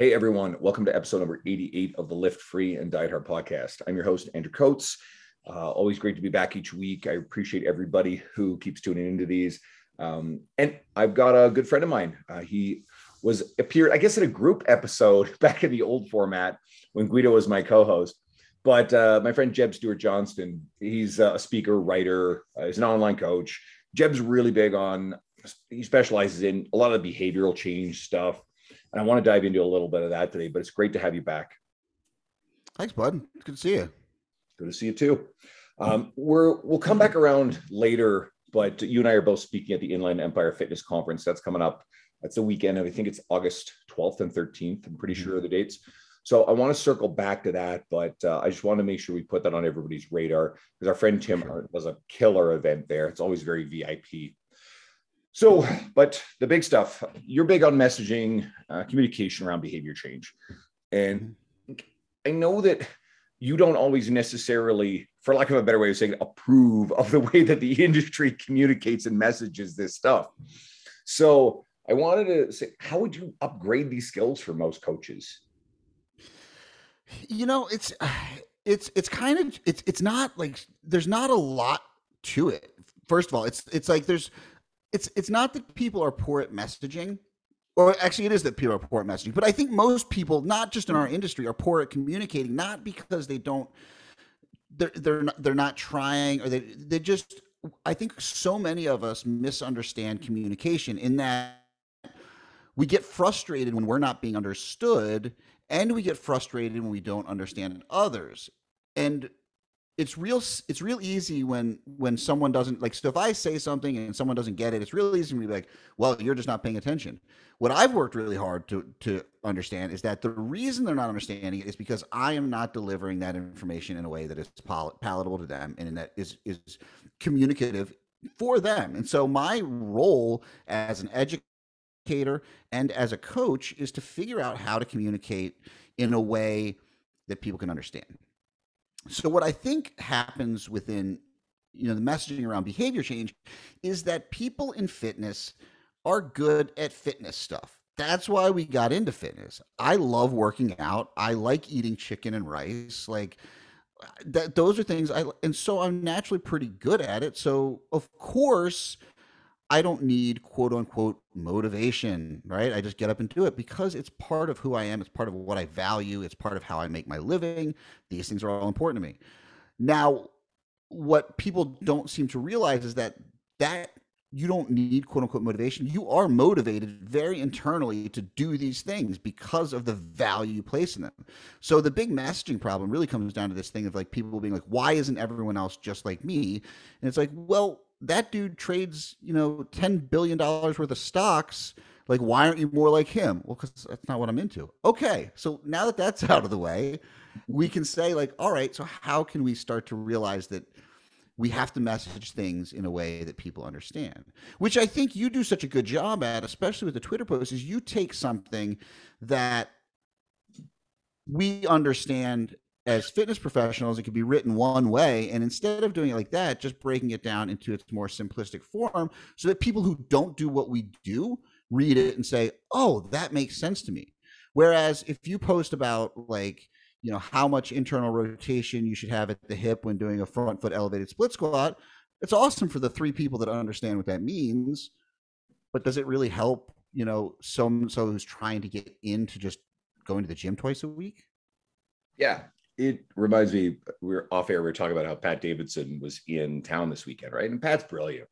Hey everyone, welcome to episode number 88 of the Lift Free and Diet Hard podcast. I'm your host, Andrew Coates. Uh, always great to be back each week. I appreciate everybody who keeps tuning into these. Um, and I've got a good friend of mine. Uh, he was appeared, I guess, in a group episode back in the old format when Guido was my co-host. But uh, my friend Jeb Stuart Johnston, he's a speaker, writer, uh, he's an online coach. Jeb's really big on, he specializes in a lot of behavioral change stuff and I want to dive into a little bit of that today, but it's great to have you back. Thanks, bud. It's good to see you. Good to see you too. Um, we're we'll come back around later, but you and I are both speaking at the Inland Empire Fitness Conference. That's coming up. That's the weekend. I think it's August 12th and 13th. I'm pretty sure of the dates. So I want to circle back to that, but uh, I just want to make sure we put that on everybody's radar because our friend Tim was a killer event there. It's always very VIP. So, but the big stuff, you're big on messaging, uh, communication around behavior change. And I know that you don't always necessarily, for lack of a better way of saying it, approve of the way that the industry communicates and messages this stuff. So, I wanted to say, how would you upgrade these skills for most coaches? You know, it's it's it's kind of it's it's not like there's not a lot to it. First of all, it's it's like there's it's it's not that people are poor at messaging or actually it is that people are poor at messaging but i think most people not just in our industry are poor at communicating not because they don't they're they're not, they're not trying or they they just i think so many of us misunderstand communication in that we get frustrated when we're not being understood and we get frustrated when we don't understand others. And it's real it's real easy when when someone doesn't like so if i say something and someone doesn't get it it's real easy to be like well you're just not paying attention. What i've worked really hard to to understand is that the reason they're not understanding it is because i am not delivering that information in a way that is pal- palatable to them and that is is communicative for them. And so my role as an educator and as a coach is to figure out how to communicate in a way that people can understand so what I think happens within you know the messaging around behavior change is that people in fitness are good at fitness stuff. That's why we got into fitness. I love working out. I like eating chicken and rice. Like that those are things I and so I'm naturally pretty good at it. So of course I don't need quote unquote motivation, right? I just get up and do it because it's part of who I am. It's part of what I value. It's part of how I make my living. These things are all important to me. Now, what people don't seem to realize is that that you don't need quote unquote motivation. You are motivated very internally to do these things because of the value you place in them. So the big messaging problem really comes down to this thing of like people being like, why isn't everyone else just like me? And it's like, well, that dude trades, you know, ten billion dollars worth of stocks. Like, why aren't you more like him? Well, because that's not what I'm into. Okay, so now that that's out of the way, we can say like, all right, so how can we start to realize that we have to message things in a way that people understand? Which I think you do such a good job at, especially with the Twitter posts, is you take something that we understand as fitness professionals, it could be written one way. And instead of doing it like that, just breaking it down into its more simplistic form so that people who don't do what we do read it and say, oh, that makes sense to me. Whereas if you post about like, you know, how much internal rotation you should have at the hip when doing a front foot elevated split squat, it's awesome for the three people that understand what that means. But does it really help, you know, someone so who's trying to get into just going to the gym twice a week? Yeah, it reminds me we are off air we are talking about how pat davidson was in town this weekend right? And pat's brilliant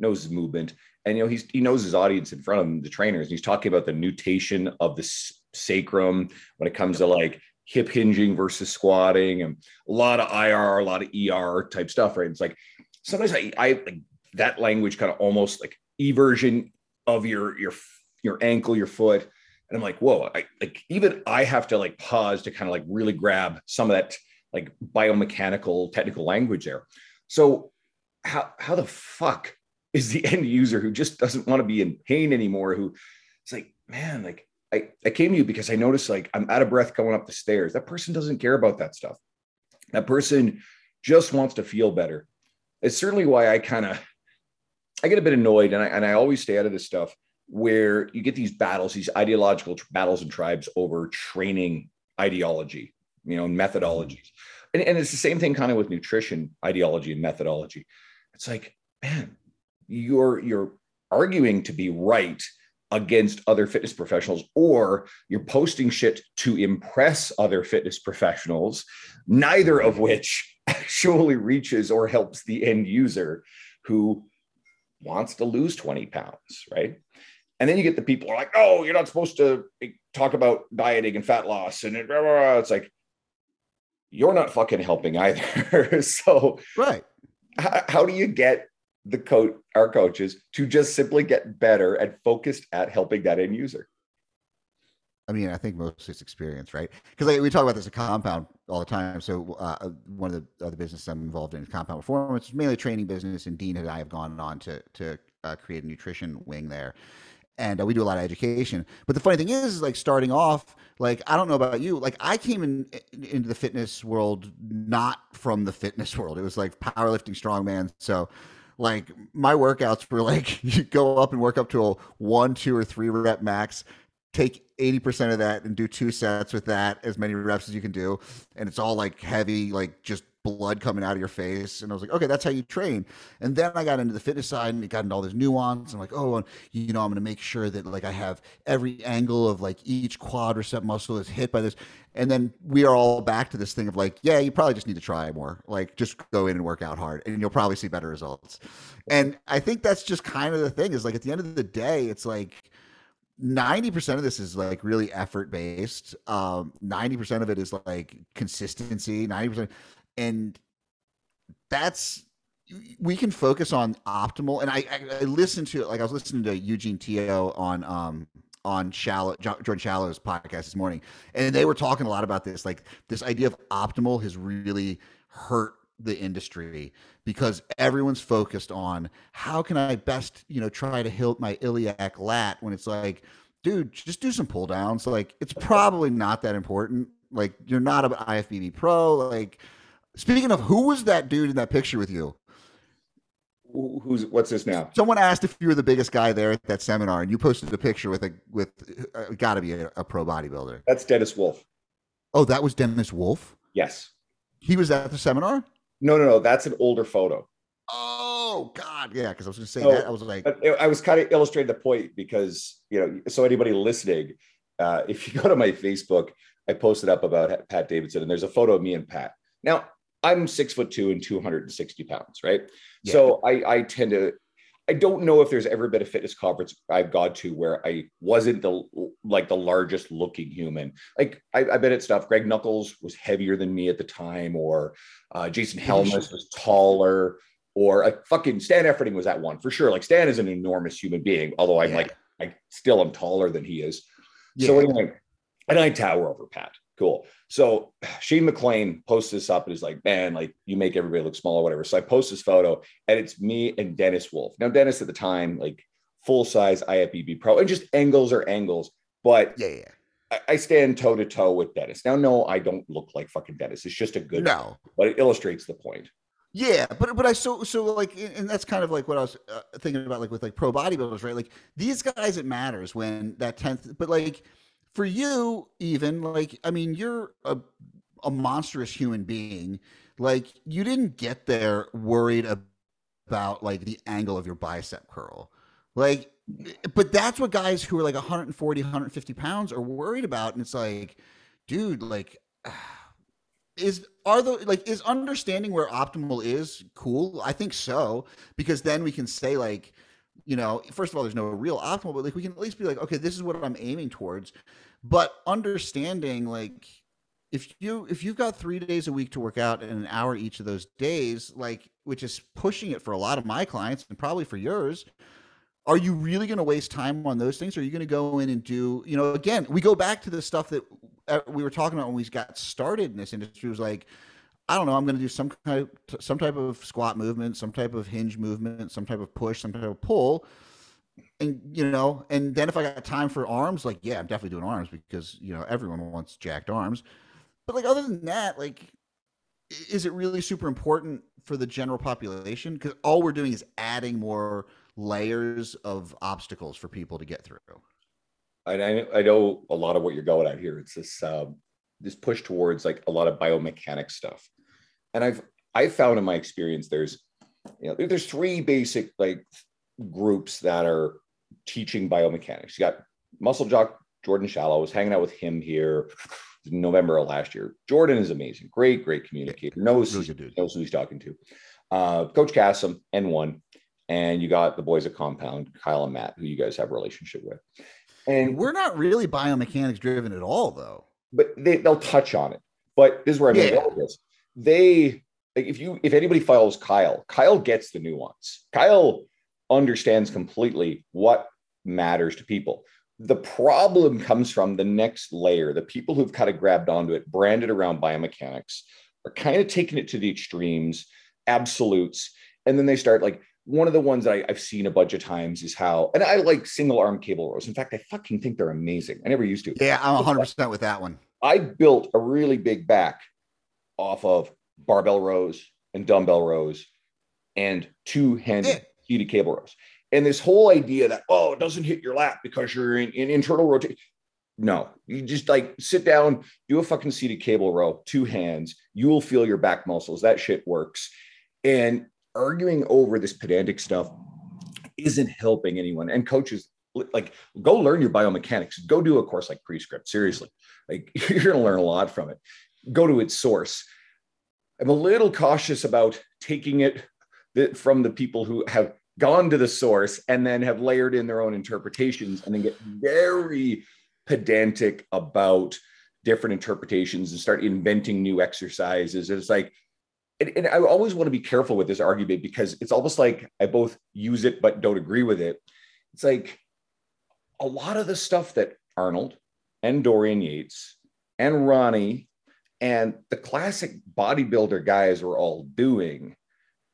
knows his movement. And you know he's he knows his audience in front of him the trainers and he's talking about the nutation of the sacrum when it comes to like hip hinging versus squatting and a lot of ir a lot of er type stuff right? It's like sometimes i i like that language kind of almost like eversion of your your your ankle your foot and I'm like, whoa, I like even I have to like pause to kind of like really grab some of that like biomechanical technical language there. So how how the fuck is the end user who just doesn't want to be in pain anymore? Who it's like, man, like I, I came to you because I noticed like I'm out of breath going up the stairs. That person doesn't care about that stuff. That person just wants to feel better. It's certainly why I kind of I get a bit annoyed and I and I always stay out of this stuff where you get these battles, these ideological battles and tribes over training ideology, you know, methodologies. Mm-hmm. And, and it's the same thing kind of with nutrition ideology and methodology. It's like, man, you're you're arguing to be right against other fitness professionals or you're posting shit to impress other fitness professionals neither of which actually reaches or helps the end user who wants to lose 20 pounds right and then you get the people who are like oh you're not supposed to talk about dieting and fat loss and it's like you're not fucking helping either so right how, how do you get the coach, our coaches, to just simply get better and focused at helping that end user. I mean, I think most it's experience, right? Because like, we talk about this at Compound all the time. So uh, one of the other businesses I'm involved in is Compound Performance, mainly a training business, and Dean and I have gone on to to uh, create a nutrition wing there, and uh, we do a lot of education. But the funny thing is, is, like starting off, like I don't know about you, like I came in into the fitness world not from the fitness world. It was like powerlifting, strongman. So like my workouts were like you go up and work up to a one, two, or three rep max, take 80% of that and do two sets with that, as many reps as you can do. And it's all like heavy, like just blood coming out of your face. And I was like, okay, that's how you train. And then I got into the fitness side and it got into all this nuance. I'm like, oh, you know, I'm going to make sure that like I have every angle of like each quadricep muscle is hit by this. And then we are all back to this thing of like, yeah, you probably just need to try more. Like just go in and work out hard and you'll probably see better results. And I think that's just kind of the thing is like at the end of the day, it's like, 90% of this is like really effort based. Um, 90% of it is like consistency. 90% and that's we can focus on optimal. And I, I, I listened to like I was listening to Eugene Teo on um on Shallow Jordan Shallow's podcast this morning, and they were talking a lot about this. Like this idea of optimal has really hurt the industry because everyone's focused on how can I best you know try to hilt my iliac lat when it's like, dude, just do some pull downs. Like it's probably not that important. Like you're not an IFBB pro. Like Speaking of, who was that dude in that picture with you? Who's what's this now? Someone asked if you were the biggest guy there at that seminar, and you posted a picture with a with uh, got to be a, a, pro bodybuilder. That's Dennis Wolf. Oh, that was Dennis Wolf. Yes, he was at the seminar. No, no, no. That's an older photo. Oh God, yeah. Because I was going to say so, that. I was like, I was kind of illustrating the point because you know, so anybody listening, uh, if you go to my Facebook, I posted up about Pat Davidson, and there's a photo of me and Pat. Now, I'm six foot two and 260 pounds, right? Yeah. So I, I tend to, I don't know if there's ever been a fitness conference I've gone to where I wasn't the like the largest looking human. Like I, have been at stuff. Greg Nuckols was heavier than me at the time, or uh, Jason Helmuth was taller, or a fucking Stan Efferding was that one for sure. Like Stan is an enormous human being, although I'm yeah. like I still am taller than he is. Yeah. So anyway, and I tower over Pat. Cool. So Shane McLean posts this up and is like, man, like you make everybody look small or whatever. So I post this photo and it's me and Dennis Wolf. Now, Dennis at the time, like full size IFBB pro and just angles are angles. But yeah, yeah. I, I stand toe to toe with Dennis. Now, no, I don't look like fucking Dennis. It's just a good, no, but it illustrates the point. Yeah, but but I so so like and that's kind of like what I was uh, thinking about like with like pro bodybuilders, right? Like these guys, it matters when that tenth, but like for you even like i mean you're a, a monstrous human being. Like you didn't get there worried about like the angle of your bicep curl. Like but that's what guys who are like 140 150 pounds are worried about and it's like dude like is are the like is understanding where optimal is cool? I think so because then we can say like you know, first of all, there's no real optimal, but like we can at least be like, okay, this is what I'm aiming towards. But understanding like if you if you've got three days a week to work out and an hour each of those days, like which is pushing it for a lot of my clients and probably for yours, are you really going to waste time on those things? Are you going to go in and do, you know, again, we go back to the stuff that uh, we were talking about when we got started in this industry was like, I don't know. I'm going to do some kind of some type of squat movement, some type of hinge movement, some type of push, some type of pull, and you know. And then if I got time for arms, like yeah, I'm definitely doing arms because you know everyone wants jacked arms. But like other than that, like, is it really super important for the general population? Because all we're doing is adding more layers of obstacles for people to get through. I, I know a lot of what you're going at here. It's this um, this push towards like a lot of biomechanics stuff, and I've I've found in my experience there's you know there's three basic like groups that are teaching biomechanics. You got Muscle Jock Jordan Shallow. I was hanging out with him here in November of last year. Jordan is amazing, great, great communicator. Knows really knows who he's talking to. Uh, Coach Kassem N1, and you got the boys at Compound, Kyle and Matt, who you guys have a relationship with. And we're not really biomechanics driven at all, though. But they, they'll touch on it. But this is where I'm yeah. going this. They like if you if anybody follows Kyle, Kyle gets the nuance. Kyle understands completely what matters to people. The problem comes from the next layer. The people who've kind of grabbed onto it, branded around biomechanics, are kind of taking it to the extremes, absolutes, and then they start like one of the ones I, have seen a bunch of times is how, and I like single arm cable rows. In fact, I fucking think they're amazing. I never used to. Yeah, I'm 100% with that one. I built a really big back off of barbell rows and dumbbell rows and two handed yeah. seated cable rows. And this whole idea that, oh, it doesn't hit your lat because you're in, in internal rotation. No, you just like sit down, do a fucking seated cable row, two hands. You will feel your back muscles. That shit works. And arguing over this pedantic stuff isn't helping anyone. And coaches, like, go learn your biomechanics. Go do a course like Prescript. Seriously, like you're going to learn a lot from it. Go to its source. I'm a little cautious about taking it from the people who have gone to the source and then have layered in their own interpretations and then get very pedantic about different interpretations and start inventing new exercises. It's like, and, and, I always want to be careful with this argument because it's almost like I both use it but don't agree with it. It's like a lot of the stuff that Arnold and Dorian Yates and Ronnie and the classic bodybuilder guys were all doing.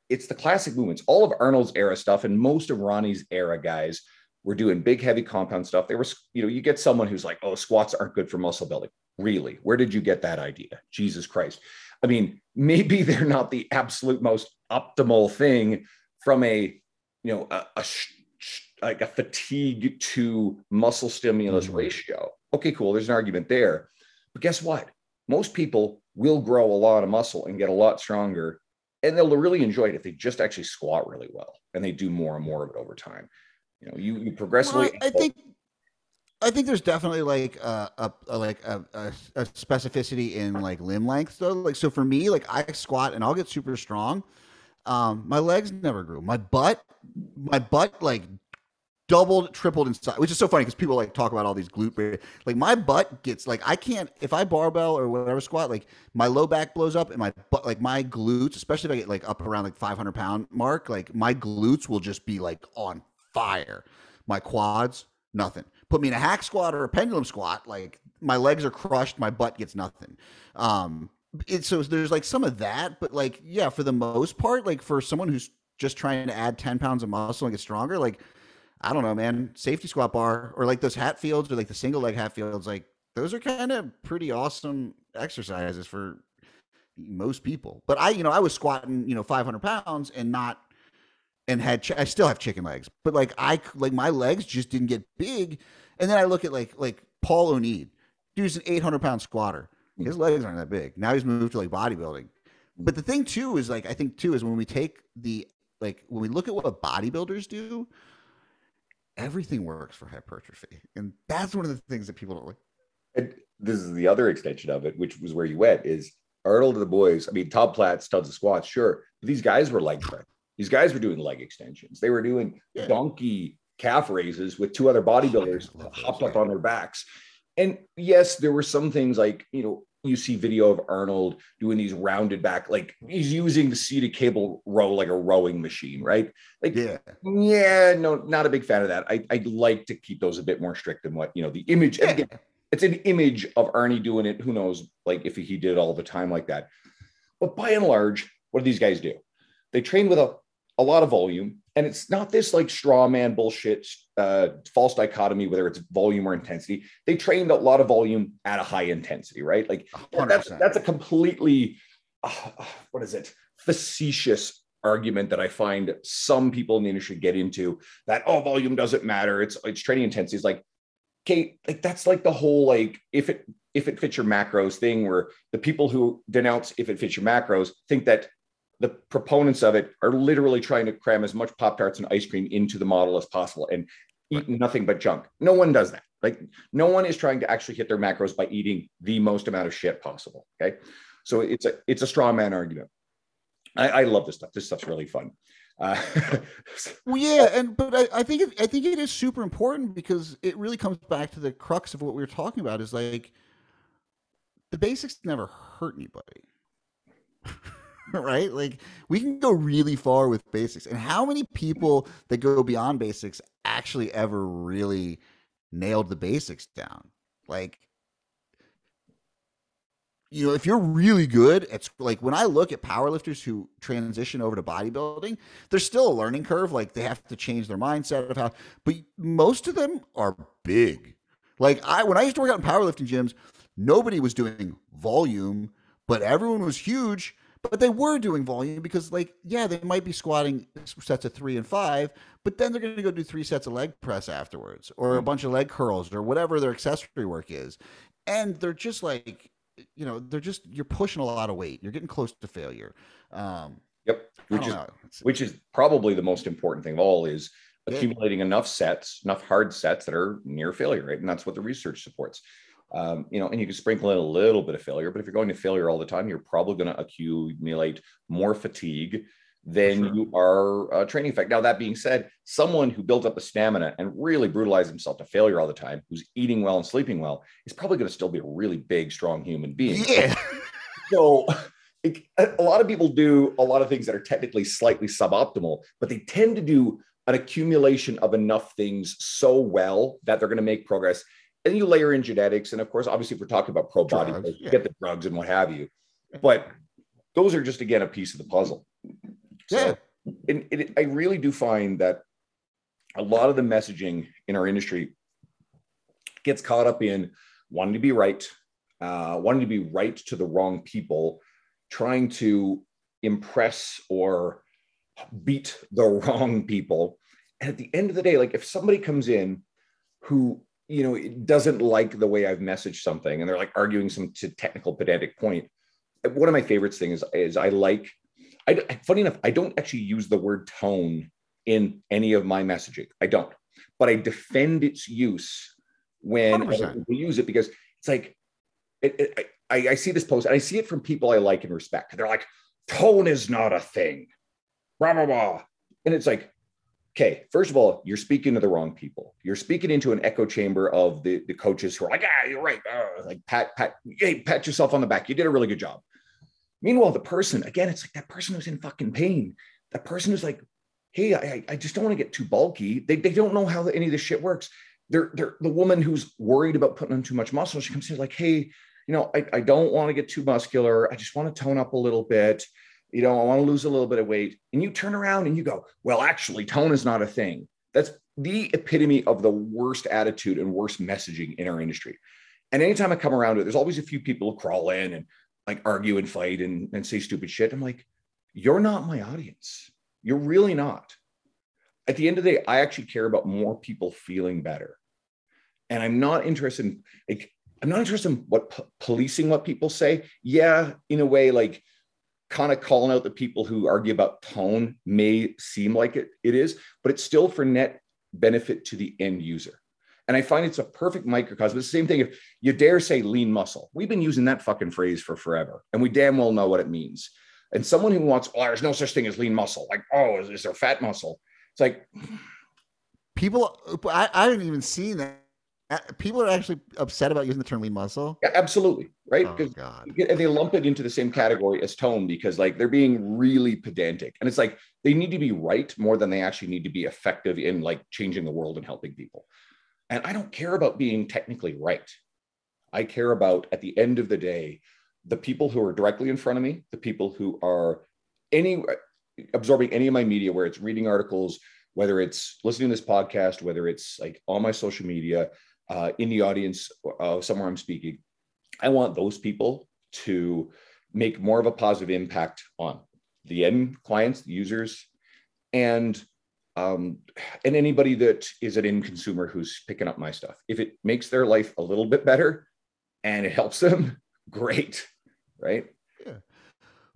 It's the classic movements. All of Arnold's era stuff and most of Ronnie's era guys were doing big, heavy compound stuff. They were, you know, you get someone who's like, oh, squats aren't good for muscle building. Really? Where did you get that idea? Jesus Christ. I mean, maybe they're not the absolute most optimal thing from a, you know, a, a like a fatigue to muscle stimulus mm-hmm. ratio. Okay, cool. There's an argument there. But guess what? Most people will grow a lot of muscle and get a lot stronger, and they'll really enjoy it if they just actually squat really well and they do more and more of it over time. You know, you, you progressively. Well, I think I think there's definitely like a, a, a like a, a, specificity in like limb length though. Like so for me, like I squat and I'll get super strong. Um, my legs never grew. My butt, my butt like doubled, tripled in size, which is so funny because people like talk about all these glute. Like my butt gets like I can't if I barbell or whatever squat, like my low back blows up and my butt, like my glutes, especially if I get like up around like 500 pound mark, like my glutes will just be like on fire. My quads, nothing put me in a hack squat or a pendulum squat, like my legs are crushed, my butt gets nothing. Um, it, so there's like some of that, but like, yeah, for the most part, like for someone who's just trying to add 10 pounds of muscle and get stronger, like, I don't know, man, safety squat bar or like those Hatfields or like the single leg Hatfields, like those are kind of pretty awesome exercises for most people. But I, you know, I was squatting, you know, 500 pounds and not and had ch- I still have chicken legs, but like I like my legs just didn't get big. And then I look at like like Paul Oneid, dude's an 800 pound squatter. His hmm. legs aren't that big. Now he's moved to like bodybuilding. But the hmm. thing too is like I think too is when we take the like when we look at what bodybuilders do, everything works for hypertrophy, and that's one of the things that people don't like. And this is the other extension of it, which was where you went is Arnold and the boys. I mean, Tom Platz, tons of squats, sure, but these guys were leg press. These guys were doing leg extensions. They were doing yeah. donkey calf raises with two other bodybuilders hopped up on their backs. And yes, there were some things like, you know, you see video of Arnold doing these rounded back, like he's using the seated cable row like a rowing machine, right? Like, yeah, yeah, no, not a big fan of that. I, I'd like to keep those a bit more strict than what you know the image. Yeah. Again, it's an image of Arnie doing it. Who knows, like if he did it all the time like that. But by and large, what do these guys do? They train with a a lot of volume. And it's not this like straw man bullshit, uh, false dichotomy, whether it's volume or intensity. They trained a lot of volume at a high intensity, right? Like that's, that's a completely, uh, what is it? Facetious argument that I find some people in the industry get into that oh volume doesn't matter it's it's training intensity is like okay like that's like the whole like if it if it fits your macros thing where the people who denounce if it fits your macros think that the proponents of it are literally trying to cram as much pop tarts and ice cream into the model as possible and eat right. nothing but junk no one does that like no one is trying to actually hit their macros by eating the most amount of shit possible okay so it's a it's a straw man argument I, I love this stuff. This stuff's really fun. Uh, well, yeah, and but I, I think it, I think it is super important because it really comes back to the crux of what we were talking about. Is like the basics never hurt anybody, right? Like we can go really far with basics, and how many people that go beyond basics actually ever really nailed the basics down? Like you know, if you're really good, it's like when I look at powerlifters who transition over to bodybuilding, there's still a learning curve. Like they have to change their mindset of how, but most of them are big. Like I, when I used to work out in powerlifting gyms, nobody was doing volume, but everyone was huge. But they were doing volume because, like, yeah, they might be squatting sets of three and five, but then they're going to go do three sets of leg press afterwards, or a hmm. bunch of leg curls, or whatever their accessory work is, and they're just like you know they're just you're pushing a lot of weight. You're getting close to failure. Um, yep, which is which is probably the most important thing of all is accumulating yeah. enough sets, enough hard sets that are near failure, right? And that's what the research supports. Um, you know, and you can sprinkle in a little bit of failure, but if you're going to failure all the time, you're probably going to accumulate more fatigue than sure. you are uh, training effect. Now, that being said, someone who built up a stamina and really brutalized himself to failure all the time, who's eating well and sleeping well, is probably going to still be a really big, strong human being. Yeah. so, it, a lot of people do a lot of things that are technically slightly suboptimal, but they tend to do an accumulation of enough things so well that they're going to make progress. And you layer in genetics, and of course, obviously, if we're talking about pro body, yeah. get the drugs and what have you. But those are just again a piece of the puzzle. Yeah. So, and it, I really do find that a lot of the messaging in our industry gets caught up in wanting to be right, uh, wanting to be right to the wrong people, trying to impress or beat the wrong people. And at the end of the day, like if somebody comes in who you know it doesn't like the way I've messaged something, and they're like arguing some technical pedantic point. point, one of my favorites things is, is I like I, funny enough, I don't actually use the word tone in any of my messaging. I don't, but I defend its use when we use it because it's like it, it, I, I see this post and I see it from people I like and respect. They're like, tone is not a thing, blah blah blah, and it's like, okay, first of all, you're speaking to the wrong people. You're speaking into an echo chamber of the the coaches who are like, ah, you're right, uh, like pat pat, hey, pat yourself on the back. You did a really good job. Meanwhile, the person, again, it's like that person who's in fucking pain. That person who's like, hey, I, I just don't want to get too bulky. They, they don't know how any of this shit works. They're, they're the woman who's worried about putting on too much muscle. She comes in like, hey, you know, I, I don't want to get too muscular. I just want to tone up a little bit. You know, I want to lose a little bit of weight. And you turn around and you go, well, actually, tone is not a thing. That's the epitome of the worst attitude and worst messaging in our industry. And anytime I come around to it, there's always a few people who crawl in and like argue and fight and, and say stupid shit. I'm like, you're not my audience. You're really not. At the end of the day, I actually care about more people feeling better. And I'm not interested in like I'm not interested in what policing what people say. Yeah, in a way, like kind of calling out the people who argue about tone may seem like it, it is, but it's still for net benefit to the end user. And I find it's a perfect microcosm. It's the same thing. If you dare say lean muscle, we've been using that fucking phrase for forever, and we damn well know what it means. And someone who wants, oh, there's no such thing as lean muscle. Like, oh, is, is there fat muscle? It's like people. I, I haven't even seen that. People are actually upset about using the term lean muscle. Yeah, absolutely, right? Because oh, they lump it into the same category as tone because, like, they're being really pedantic, and it's like they need to be right more than they actually need to be effective in like changing the world and helping people. And I don't care about being technically right. I care about, at the end of the day, the people who are directly in front of me, the people who are any absorbing any of my media, where it's reading articles, whether it's listening to this podcast, whether it's like on my social media, uh, in the audience, uh, somewhere I'm speaking. I want those people to make more of a positive impact on the end clients, the users, and um, and anybody that is an end consumer who's picking up my stuff. If it makes their life a little bit better and it helps them, great, right? Yeah.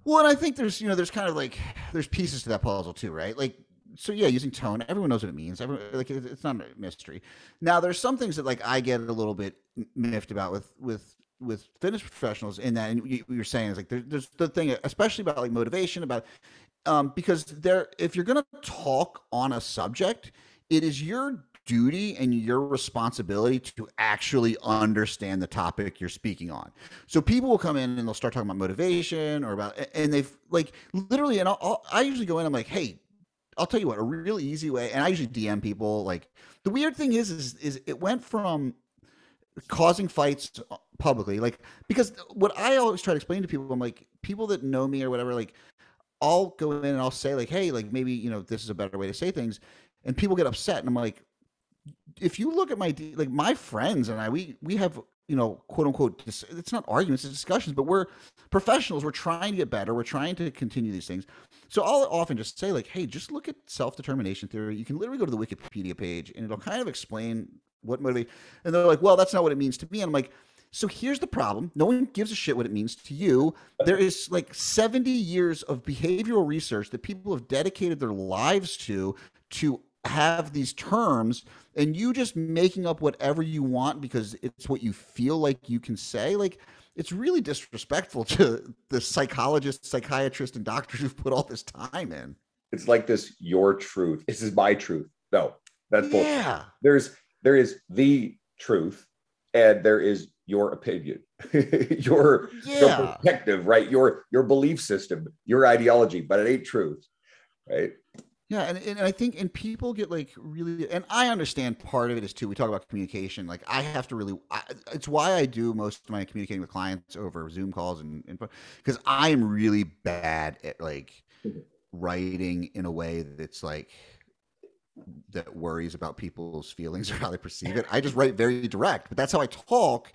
Well, and I think there's you know there's kind of like there's pieces to that puzzle too, right? Like so yeah, using tone, everyone knows what it means. Like it's not a mystery. Now there's some things that like I get a little bit miffed about with with with fitness professionals in that, and you, you're saying is like there, there's the thing, especially about like motivation, about um, because there, if you're to talk on a subject, it is your duty and your responsibility to actually understand the topic you're speaking on. So people will come in and they'll start talking about motivation or about, and they've like literally, and I'll, I'll, i usually go in, I'm like, hey, I'll tell you what, a really easy way, and I usually DM people. Like the weird thing is, is, is it went from causing fights uh, publicly, like because what I always try to explain to people, I'm like, people that know me or whatever, like I'll go in and I'll say like, hey, like maybe you know this is a better way to say things, and people get upset, and I'm like, if you look at my like my friends and I, we we have you know quote unquote it's not arguments, it's discussions, but we're professionals. We're trying to get better. We're trying to continue these things. So I'll often just say like, hey, just look at self determination theory. You can literally go to the Wikipedia page and it'll kind of explain what motivate. And they're like, well, that's not what it means to me. And I'm like so here's the problem. No one gives a shit what it means to you. There is like 70 years of behavioral research that people have dedicated their lives to to have these terms and you just making up whatever you want because it's what you feel like you can say like it's really disrespectful to the psychologists psychiatrists and doctors who've put all this time in it's like this your truth this is my truth no that's yeah. bullshit there's there is the truth and there is your opinion, your, yeah. your perspective, right? Your your belief system, your ideology, but it ain't truth, right? Yeah, and, and I think and people get like really, and I understand part of it is too. We talk about communication. Like I have to really, I, it's why I do most of my communicating with clients over Zoom calls and because I am really bad at like mm-hmm. writing in a way that's like that worries about people's feelings or how they perceive it. I just write very direct, but that's how I talk.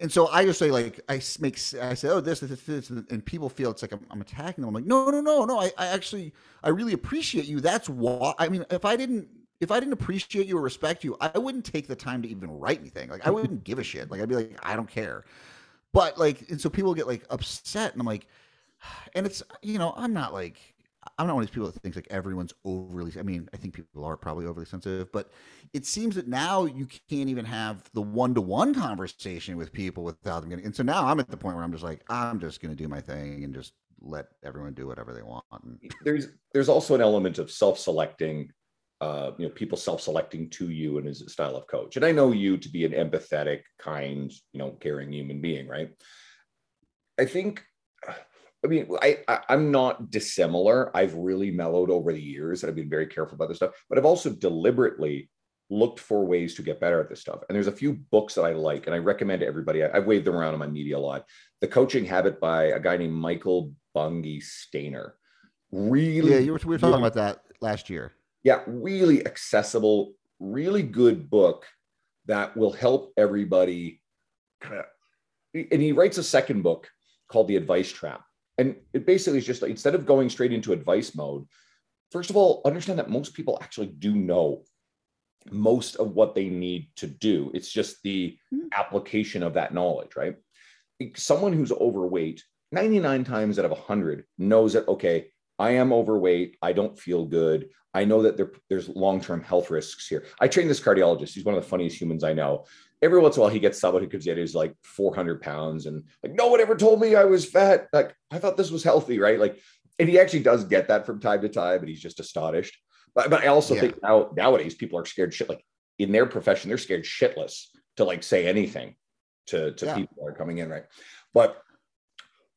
And so I just say like I make I say oh this this this, and people feel it's like I'm, I'm attacking them. I'm like no no no no I, I actually I really appreciate you. That's why I mean if I didn't if I didn't appreciate you or respect you, I wouldn't take the time to even write anything. Like I wouldn't give a shit. Like I'd be like I don't care. But like and so people get like upset and I'm like and it's you know I'm not like I'm not one of these people that thinks like everyone's overly. I mean, I think people are probably overly sensitive, but it seems that now you can't even have the one to one conversation with people without them getting. And so now I'm at the point where I'm just like, I'm just going to do my thing and just let everyone do whatever they want. There's there's also an element of self selecting. Uh, you know, people self-selecting to you and as a style of coach. And I know you to be an empathetic, kind, you know, caring human being, right? I think I mean, I, I am not dissimilar. I've really mellowed over the years, and I've been very careful about this stuff. But I've also deliberately looked for ways to get better at this stuff. And there's a few books that I like, and I recommend to everybody. I, have waved them around on my media a lot. The Coaching Habit by a guy named Michael Bungay Stanier. Really, yeah, you were, we were talking about that last year. Yeah, really accessible, really good book that will help everybody. And he writes a second book called The Advice Trap and it basically is just like instead of going straight into advice mode, first of all, understand that most people actually do know most of what they need to do. It's just the mm-hmm. application of that knowledge, right? Someone who's overweight, 99 times out of 100 knows that, okay, I am overweight. I don't feel good. I know that there, there's long term health risks here. I train this cardiologist. He's one of the funniest humans I know every once in a while he gets someone who comes in who's like 400 pounds and like no one ever told me I was fat. Like I thought this was healthy, right? Like, and he actually does get that from time to time, and he's just astonished. But but I also yeah. think now nowadays people are scared shit. Like in their profession, they're scared shitless to like say anything to to yeah. people that are coming in, right? But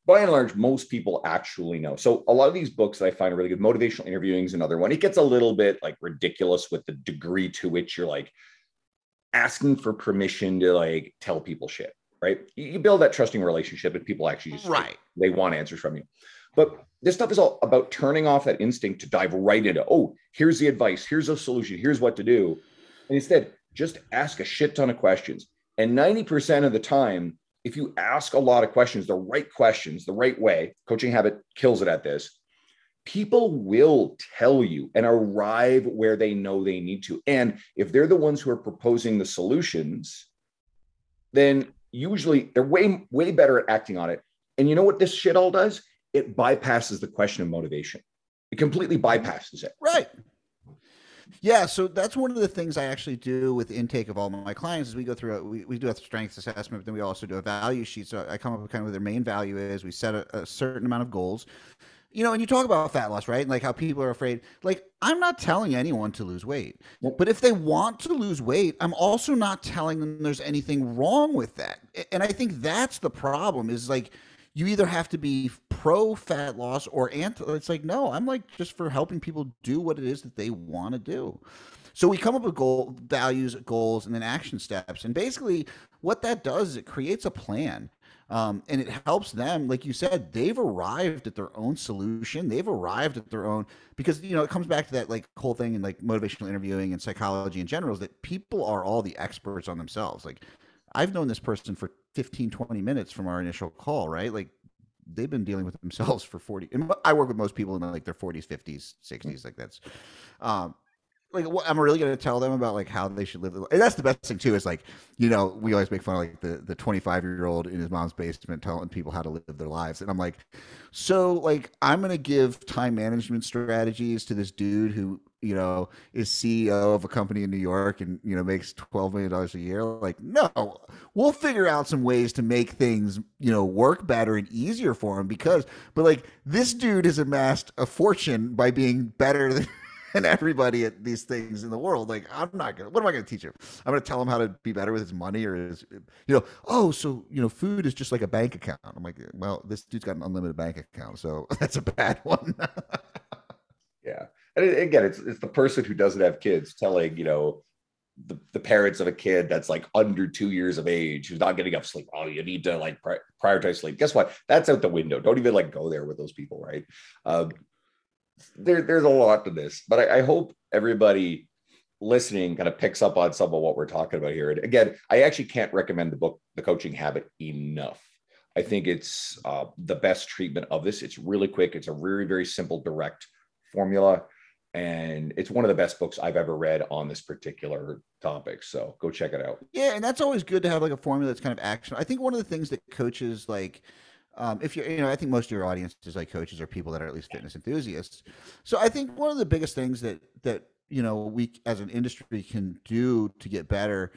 by and large, most people actually know. So a lot of these books that I find really good, motivational interviewing is another one. It gets a little bit like ridiculous with the degree to which you're like, asking for permission to like tell people shit, right? You build that trusting relationship and people actually just right. they want answers from you. But this stuff is all about turning off that instinct to dive right into, oh, here's the advice, here's a solution, here's what to do. And instead, just ask a shit ton of questions. And 90% of the time, if you ask a lot of questions, the right questions, the right way, coaching habit kills it at this. People will tell you and arrive where they know they need to. And if they're the ones who are proposing the solutions, then usually they're way, way better at acting on it. And you know what this shit all does? It bypasses the question of motivation. It completely bypasses it. Right. Yeah, so that's one of the things I actually do with intake of all my clients is we go through a, we, we do a strengths assessment, but then we also do a value sheet. So I come up with kind of what their main value is. We set a, a certain amount of goals. You know, and you talk about fat loss, right? And like how people are afraid. Like, I'm not telling anyone to lose weight. But if they want to lose weight, I'm also not telling them there's anything wrong with that. And I think that's the problem is like you either have to be pro fat loss or anti. It's like, no, I'm like just for helping people do what it is that they want to do. So we come up with goal values, goals, and then action steps. And basically, what that does is it creates a plan. Um, and it helps them, like you said, they've arrived at their own solution. They've arrived at their own because you know it comes back to that like whole thing and like motivational interviewing and psychology in general is that people are all the experts on themselves. Like I've known this person for 15, 20 minutes from our initial call, right? Like they've been dealing with themselves for 40 and i work with most people in like their 40s 50s 60s like that's um like what i'm really to tell them about like how they should live and that's the best thing too is like you know we always make fun of like the the 25 year old in his mom's basement telling people how to live their lives and i'm like so like i'm to give time management strategies to this dude who you know is ceo of a company in new york and you know makes 12 million dollars a year like no we'll figure out some ways to make things you know work better and easier for him because but like this dude has amassed a fortune by being better than and everybody at these things in the world. Like, I'm not gonna. What am I gonna teach him? I'm gonna tell him how to be better with his money, or his, you know, oh, so you know, food is just like a bank account. I'm like, well, this dude's got an unlimited bank account, so that's a bad one. yeah, and again, it's it's the person who doesn't have kids telling you know the, the parents of a kid that's like under two years of age who's not getting enough sleep. Oh, you need to like pri- prioritize sleep. Guess what? That's out the window. Don't even like go there with those people, right? Um, there, there's a lot to this, but I, I hope everybody listening kind of picks up on some of what we're talking about here. And again, I actually can't recommend the book, The Coaching Habit, enough. I think it's uh, the best treatment of this. It's really quick. It's a very, very simple, direct formula. And it's one of the best books I've ever read on this particular topic. So go check it out. Yeah. And that's always good to have like a formula that's kind of action. I think one of the things that coaches like, um, if you're, you know, I think most of your audience is like coaches or people that are at least fitness enthusiasts. So I think one of the biggest things that that you know we as an industry can do to get better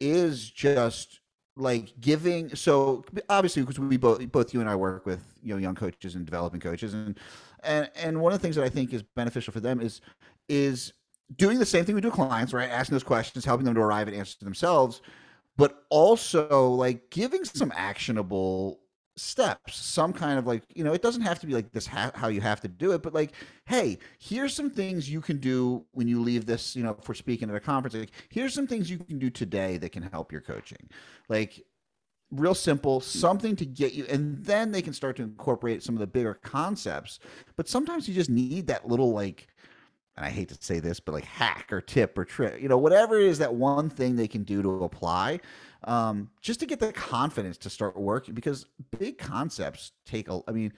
is just like giving. So obviously, because we both both you and I work with you know young coaches and developing coaches, and and and one of the things that I think is beneficial for them is is doing the same thing we do with clients, right? Asking those questions, helping them to arrive at answers themselves, but also like giving some actionable steps some kind of like you know it doesn't have to be like this ha- how you have to do it but like hey here's some things you can do when you leave this you know for speaking at a conference like here's some things you can do today that can help your coaching. Like real simple something to get you and then they can start to incorporate some of the bigger concepts but sometimes you just need that little like and I hate to say this, but like hack or tip or trick, you know, whatever it is that one thing they can do to apply um, just to get the confidence to start working because big concepts take a, I mean,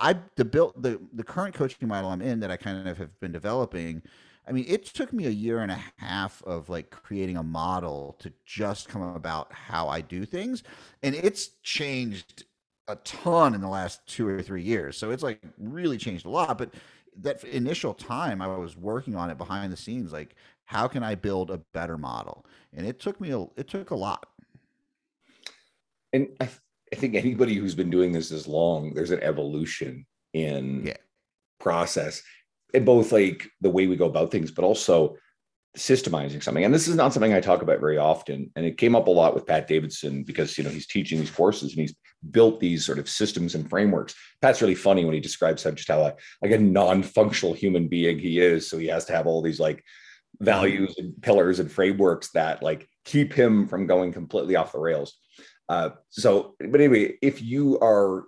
I the built the the current coaching model I'm in that I kind of have been developing. I mean, it took me a year and a half of like creating a model to just come about how I do things, and it's changed a ton in the last two or three years. So it's like really changed a lot. But that initial time I was working on it behind the scenes, like how can I build a better model? And it took me a it took a lot and I, I think anybody who's been doing this as long, there's an evolution in yeah. process in both like the way we go about things, but also systemizing something. And this is not something I talk about very often. And it came up a lot with Pat Davidson because you know he's teaching these courses and he's built these sort of systems and frameworks. Pat's really funny when he describes how just how like, like a non-functional human being he is. So he has to have all these like values and pillars and frameworks that like keep him from going completely off the rails. Uh, so, but anyway, if you are,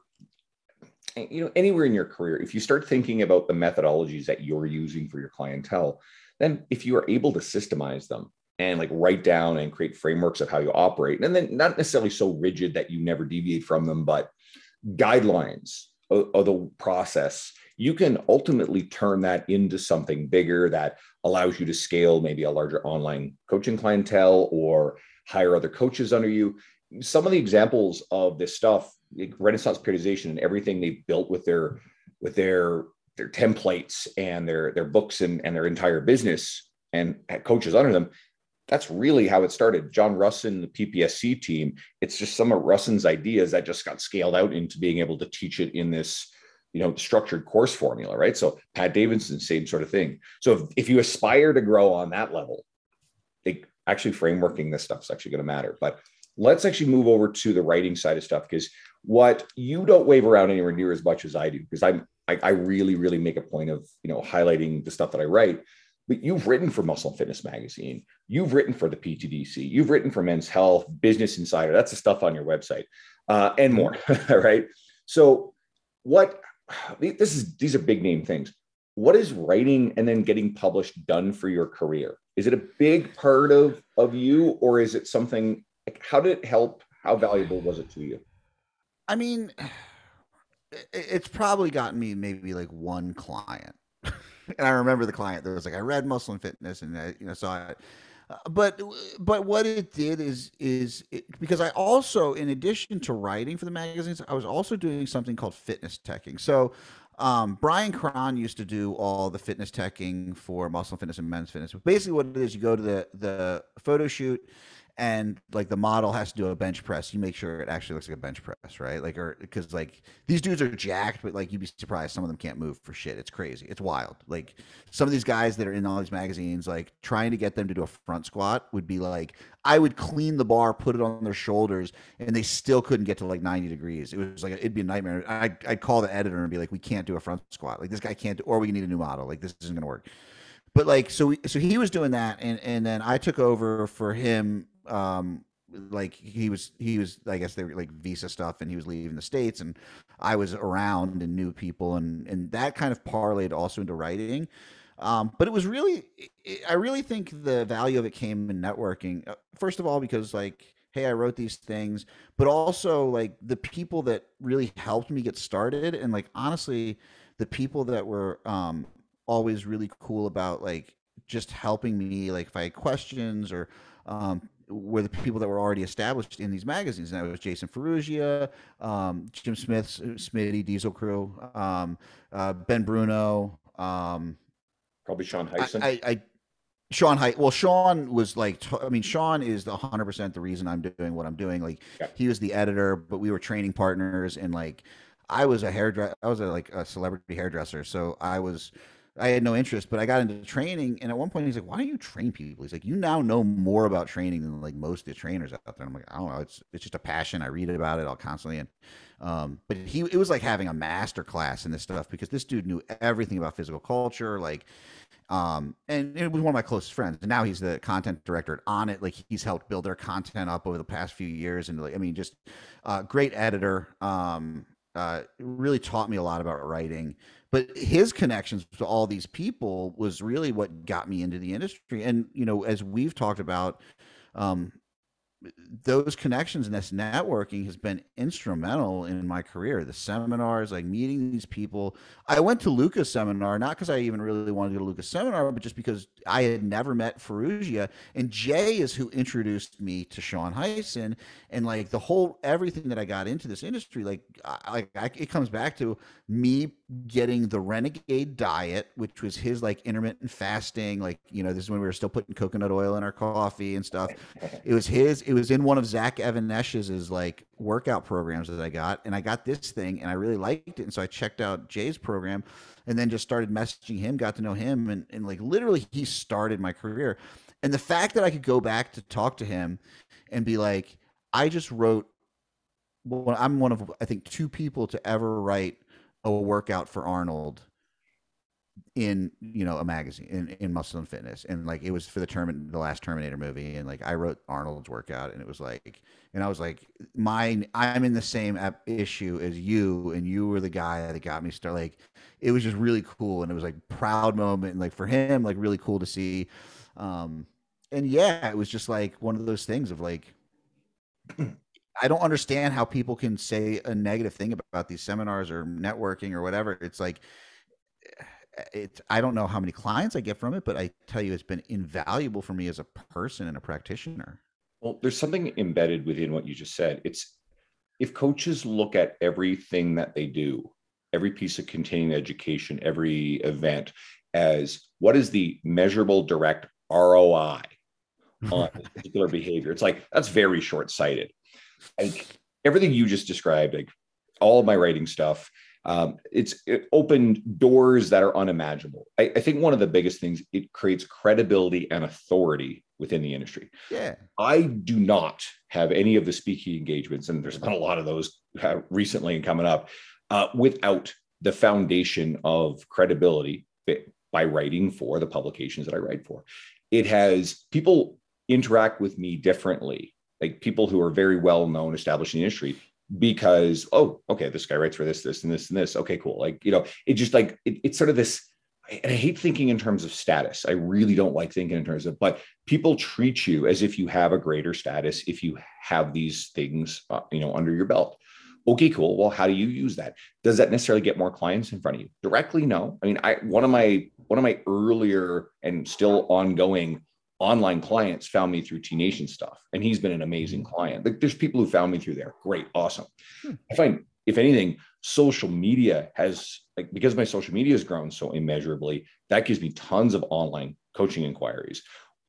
you know, anywhere in your career, if you start thinking about the methodologies that you're using for your clientele, then if you are able to systemize them and like write down and create frameworks of how you operate, and then not necessarily so rigid that you never deviate from them, but guidelines of, the process you can ultimately turn that into something bigger that allows you to scale maybe a larger online coaching clientele or hire other coaches under you. Some of the examples of this stuff, like Renaissance periodization and everything they've built with their with their their templates and their their books and, and their entire business and coaches under them that's really how it started. John Rusin, the PPSC team, it's just some of Rusin's ideas that just got scaled out into being able to teach it in this, you know, structured course formula, right? So Pat Davidson, same sort of thing. So if, if you aspire to grow on that level, they actually frameworking this stuff is actually going to matter. But let's actually move over to the writing side of stuff because what you don't wave around anywhere near as much as I do, because I'm I, I really, really make a point of you know highlighting the stuff that I write but you've written for Muscle and Fitness Magazine. You've written for the PTDC. You've written for Men's Health, Business Insider. That's the stuff on your website, uh, and more. right. So, what this is? These are big name things. What is writing and then getting published done for your career? Is it a big part of of you, or is it something? Like, how did it help? How valuable was it to you? I mean, it's probably gotten me maybe like one client and I remember the client that was like, I read Muscle and Fitness, and I, you know, saw it. Uh, but but what it did is is it, because I also, in addition to writing for the magazines, I was also doing something called fitness teching. So um, Bryan Krahn used to do all the fitness teching for Muscle and Fitness and Men's Fitness. Basically, what it is, you go to the the photo shoot and like the model has to do a bench press, you make sure it actually looks like a bench press, right? Like, or because like these dudes are jacked, but like you'd be surprised some of them can't move for shit. It's crazy. It's wild. Like some of these guys that are in all these magazines, like trying to get them to do a front squat would be like I would clean the bar, put it on their shoulders, and they still couldn't get to like 90 degrees. It was like it'd be a nightmare. I I'd call the editor and be like, we can't do a front squat. Like this guy can't, do, or we need a new model. Like this isn't gonna work but like so we, so he was doing that and and then I took over for him um like he was he was i guess they were like visa stuff and he was leaving the states and i was around and knew people and and that kind of parlayed also into writing. Um, but it was really i really think the value of it came in networking uh, first of all because like hey i wrote these things but also like the people that really helped me get started and like honestly the people that were um always really cool about like just helping me like if i had questions or um, were the people that were already established in these magazines. And that was Jason Ferruggia, um, Jim Smith, Smitty, Diesel Crew, um, uh, Ben Bruno. Um, Probably Sean Hyson. I, I, I Sean Height. Well, Sean was like, I mean, Sean is the hundred percent the reason I'm doing what I'm doing. Like, yeah. he was the editor, but we were training partners, and like, I was a hairdresser. I was a, like a celebrity hairdresser, so I was I had no interest, but I got into training. And at one point, he's like, "Why don't you train people?" He's like, "You now know more about training than like most of the trainers out there." I'm like, "I don't know. It's it's just a passion. I read about it all constantly." And um, but he it was like having a master class in this stuff because this dude knew everything about physical culture, like, um, and it was one of my closest friends. And now he's the content director on it. Like he's helped build their content up over the past few years, and like, I mean, just uh, great editor. Um, uh, really taught me a lot about writing but his connections to all these people was really what got me into the industry and you know as we've talked about um, those connections and this networking has been instrumental in my career. The seminars, like meeting these people. I went to Luca's seminar, not because I even really wanted to go to Luca's seminar, but just because I had never met Ferruggia. And Jay is who introduced me to Sean Hyson. And like the whole, everything that I got into this industry, like, I, I, it comes back to me getting the renegade diet, which was his like intermittent fasting. Like, you know, this is when we were still putting coconut oil in our coffee and stuff. It was his, it was in one of Zach Even-Esh's like workout programs that I got, and I got this thing, and I really liked it, and so I checked out Jay's program, and then just started messaging him, got to know him, and and like literally he started my career, and the fact that I could go back to talk to him, and be like, I just wrote. Well, I'm one of I think two people to ever write a workout for Arnold in you know a magazine in, in muscle and fitness. And like it was for the term the last terminator movie. And like i wrote arnold's workout and it was like and i was like mine i'm in the same issue as you and you were the guy that got me started like it was just really cool. And it was like proud moment. And like for him like really cool to see um and yeah it was just like one of those things of like i don't understand how people can say a negative thing about these seminars or networking or whatever it's like eh, it's I don't know how many clients I get from it, but I tell you, it's been invaluable for me as a person and a practitioner. Well, there's something embedded within what you just said. It's if coaches look at everything that they do, every piece of continuing education, every event, as what is the measurable direct ROI on a particular behavior, it's like that's very short sighted. Like everything you just described, like all of my writing stuff, um, it's it opened doors that are unimaginable. I, I, think one of the biggest things it creates credibility and authority within the industry. Yeah, I do not have any of the speaking engagements, and there's been a lot of those uh, recently and coming up uh, without the foundation of credibility by writing for the publications that I write for. It has people interact with me differently, like people who are very well known, established in the industry because oh okay this guy writes for this this and this and this okay cool like you know it just like it, it's sort of this and I hate thinking in terms of status. I really don't like thinking in terms of, but people treat you as if you have a greater status if you have these things, uh, you know, under your belt. Okay, cool. Well, how do you use that? Does that necessarily get more clients in front of you? Directly, no. I mean, I one of my one of my earlier and still ongoing online clients found me through T Nation stuff, and he's been an amazing mm-hmm. client. Like, there's people who found me through there. Great, awesome. Hmm. I find, if anything, social media has like because my social media has grown so immeasurably. That gives me tons of online coaching inquiries.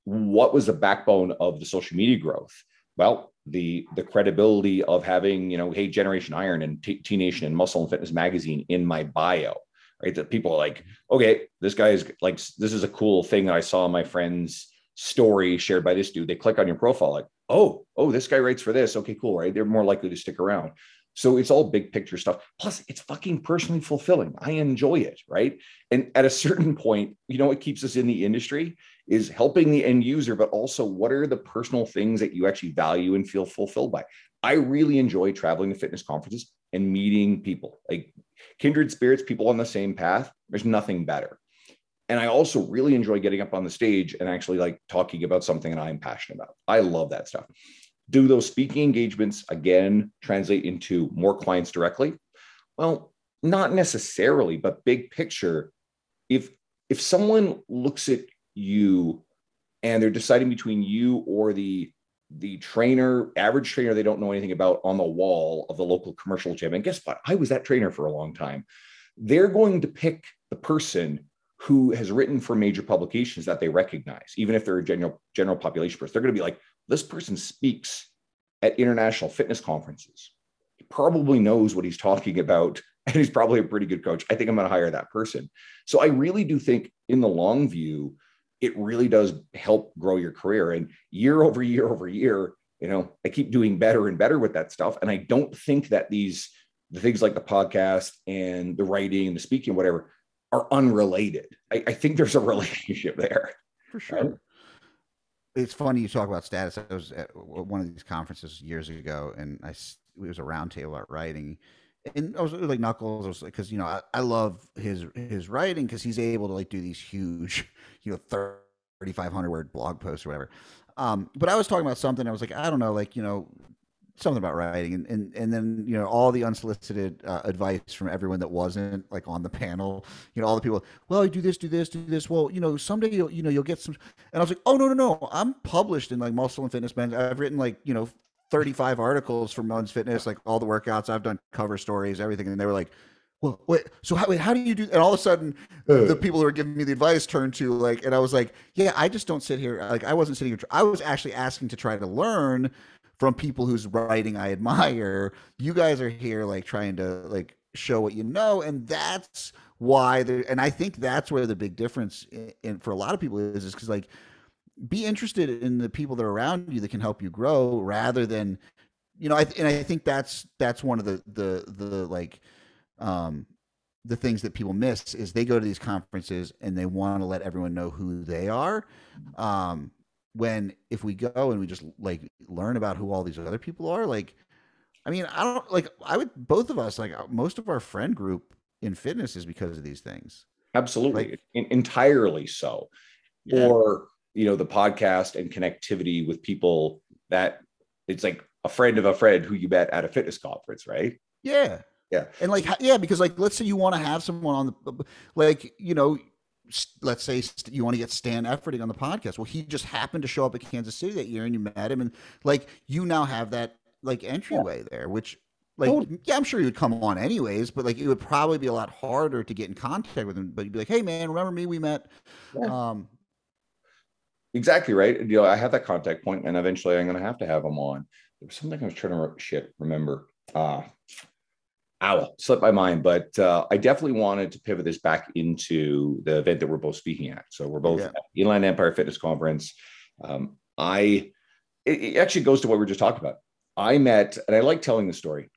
What was the backbone of the social media growth? Well, the the credibility of having you know, hey, Generation Iron and T, T Nation and Muscle and Fitness Magazine in my bio right? That people are like, okay, this guy is like, this is a cool thing that I saw my friends story shared by this dude, they click on your profile, like, oh, oh, this guy writes for this. Okay, cool, right? They're more likely to stick around. So it's all big picture stuff. Plus, it's fucking personally fulfilling. I enjoy it, right? And at a certain point, you know what keeps us in the industry is helping the end user, but also what are the personal things that you actually value and feel fulfilled by? I really enjoy traveling to fitness conferences and meeting people, like kindred spirits, people on the same path. There's nothing better and I also really enjoy getting up on the stage and actually like talking about something that I'm passionate about. I love that stuff. Do those speaking engagements again translate into more clients directly? Well, not necessarily, but big picture, if if someone looks at you and they're deciding between you or the the trainer, average trainer they don't know anything about on the wall of the local commercial gym, and guess what? I was that trainer for a long time. They're going to pick the person who has written for major publications that they recognize, even if they're a general general population person. They're going to be like, this person speaks at international fitness conferences. He probably knows what he's talking about, and he's probably a pretty good coach. I think I'm going to hire that person. So I really do think, in the long view, it really does help grow your career. And year over year over year, you know, I keep doing better and better with that stuff. And I don't think that these the things like the podcast and the writing and the speaking, whatever, are unrelated. I, I think there's a relationship there. For sure. Right? It's funny you talk about status. I was at one of these conferences years ago, and I it was a roundtable art writing, and I was like Nuckols. I was like, because you know I, I love his his writing because he's able to like do these huge, you know, thirty five hundred word blog posts or whatever. Um, but I was talking about something. I was like, I don't know, like you know, something about writing and, and and then you know all the unsolicited uh, advice from everyone that wasn't like on the panel you know all the people well you do this do this do this well you know someday you'll you know you'll get some and i was like oh no no no i'm published in like muscle and fitness men i've written like you know 35 articles for men's fitness like all the workouts i've done cover stories everything and they were like well, wait, so how, wait, how do you do? And all of a sudden, uh, the people who are giving me the advice turned to like, and I was like, yeah, I just don't sit here. Like, I wasn't sitting here. I was actually asking to try to learn from people whose writing I admire. You guys are here like trying to like show what you know, and that's why. There. And I think that's where the big difference in, in for a lot of people is, is because like be interested in the people that are around you that can help you grow, rather than you know. I, and I think that's that's one of the the the like um the things that people miss is they go to these conferences and they want to let everyone know who they are um when if we go and we just like learn about who all these other people are like i mean i don't like i would both of us like uh, most of our friend group in fitness is because of these things. Absolutely. Like, in, entirely so. Yeah. or you know the podcast and connectivity with people that it's like a friend of a friend who you met at a fitness conference right? Yeah. Yeah. And like, yeah, because like, let's say you want to have someone on the, like, you know, let's say you want to get Stan Efferding on the podcast. Well, he just happened to show up at Kansas City that year and you met him. And like, you now have that like entryway yeah. there, which like, totally. yeah, I'm sure he would come on anyways, but like, it would probably be a lot harder to get in contact with him. But you'd be like, hey, man, remember me? We met. Yeah. Um, exactly right. You know, I have that contact point, and eventually I'm going to have to have him on. There was something I was trying to shit remember. Uh, ow, slipped my mind, but uh, I definitely wanted to pivot this back into the event that we're both speaking at. So we're both yeah. at Inland Empire Fitness Conference. Um, I it, it actually goes to what we are just talking about. I met, and I like telling the story.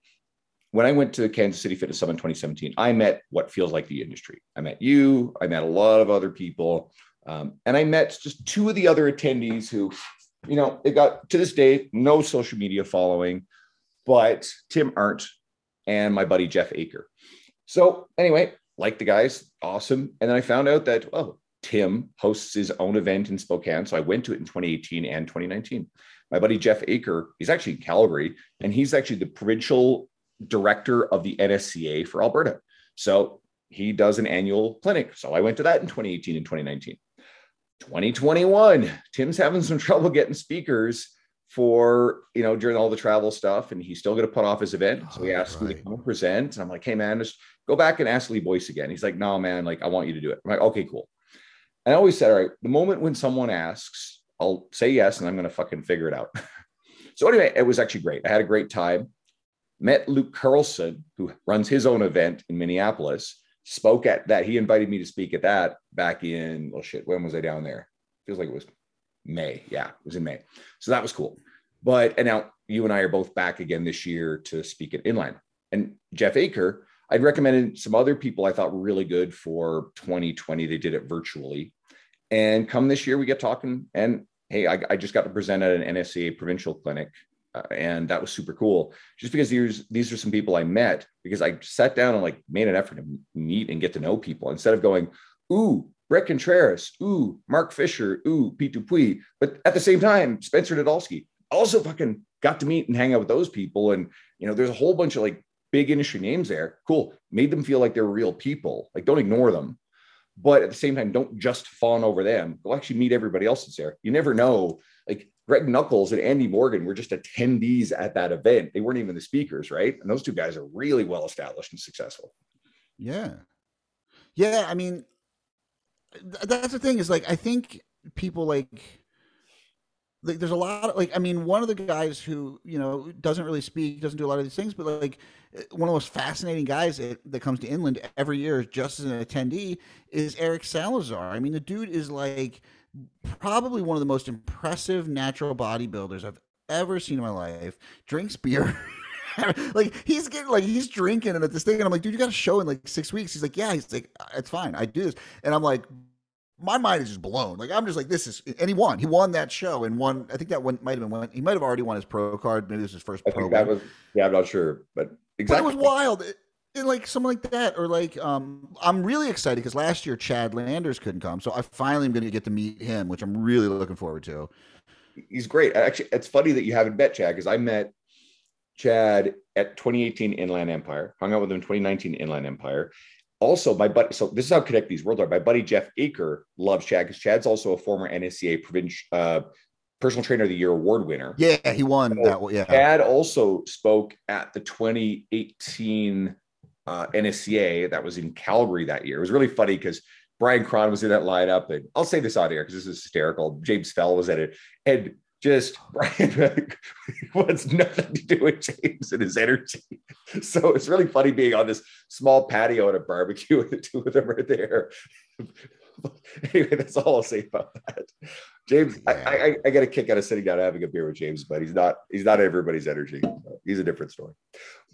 When I went to Kansas City Fitness Summit 2017, I met what feels like the industry. I met you. I met a lot of other people, um, and I met just two of the other attendees who, you know, it got to this day no social media following, but Tim Arndt and my buddy Jeff Aker. So anyway, like the guys, awesome. And then I found out that oh, Tim hosts his own event in Spokane. So I went to it in 2018 and 2019. My buddy Jeff Aker, he's actually in Calgary, and he's actually the provincial director of the NSCA for Alberta. So he does an annual clinic. So I went to that in 2018 and 2019. 2021, Tim's having some trouble getting speakers for you know during all the travel stuff, and he's still going to put off his event. So he oh, asked right. me to come and present, and I'm like, hey man, just go back and ask Lee Boyce again. He's like, no man, like I want you to do it. I'm like, okay, cool. And I always said, all right, the moment when someone asks, I'll say yes, and I'm going to fucking figure it out. so anyway, it was actually great. I had a great time. Met Luke Carlson, who runs his own event in Minneapolis. Spoke at that. He invited me to speak at that back in, well, shit, when was I down there? Feels like it was May. Yeah, it was in May. So that was cool. But and now you and I are both back again this year to speak at Inland. And Jeff Aker, I'd recommended some other people I thought were really good for 2020. They did it virtually. And come this year, we get talking. And hey, I, I just got to present at an NSCA provincial clinic. Uh, and that was super cool just because these these are some people I met because I sat down and like made an effort to meet and get to know people instead of going, ooh, Bret Contreras, ooh, Mark Fisher, ooh, Pete Dupuis. But at the same time, Spencer Nadolsky also fucking got to meet and hang out with those people. And, you know, there's a whole bunch of like big industry names there. Cool. Made them feel like they're real people. Like, don't ignore them. But at the same time, don't just fawn over them. Go actually meet everybody else that's there. You never know. Like Greg Nuckols and Andy Morgan were just attendees at that event. They weren't even the speakers, right? And those two guys are really well established and successful. Yeah. Yeah. I mean, that's the thing is like I think people like like there's a lot of like I mean one of the guys who you know doesn't really speak doesn't do a lot of these things but like one of the most fascinating guys that, that comes to Inland every year just as an attendee is Eric Salazar. I mean the dude is like probably one of the most impressive natural bodybuilders I've ever seen in my life. Drinks beer. like he's getting like he's drinking and at this thing, and I'm like, dude, you got a show in like six weeks. He's like, yeah. He's like, it's fine. I do this, and I'm like, my mind is just blown. Like I'm just like, this is, and he won. He won that show and won. I think that one might have been one. He might have already won his pro card. Maybe this was his first I pro. that was, yeah, I'm not sure, but exactly. But it was wild. It, and like something like that, or like um, I'm really excited because last year Chad Landers couldn't come, so I finally am going to get to meet him, which I'm really looking forward to. He's great. Actually, it's funny that you haven't met Chad because I met Chad at 2018 Inland Empire, hung out with him in 2019 Inland Empire. Also, my buddy, so this is how connect these worlds are. My buddy Jeff Aker loves Chad because Chad's also a former NSCA provincial uh, personal trainer of the year award winner. Yeah, he won so that. Yeah. Chad also spoke at the 2018 uh, NSCA that was in Calgary that year. It was really funny because Bryan Krahn was in that lineup, and I'll say this on air because this is hysterical. James Fell was at it, and just Brian wants nothing to do with James and his energy. So it's really funny being on this small patio at a barbecue with the two of them right there. anyway, that's all I'll say about that. James, yeah. I, I, I, get a kick out of sitting down having a beer with James, but he's not he's not everybody's energy. He's a different story.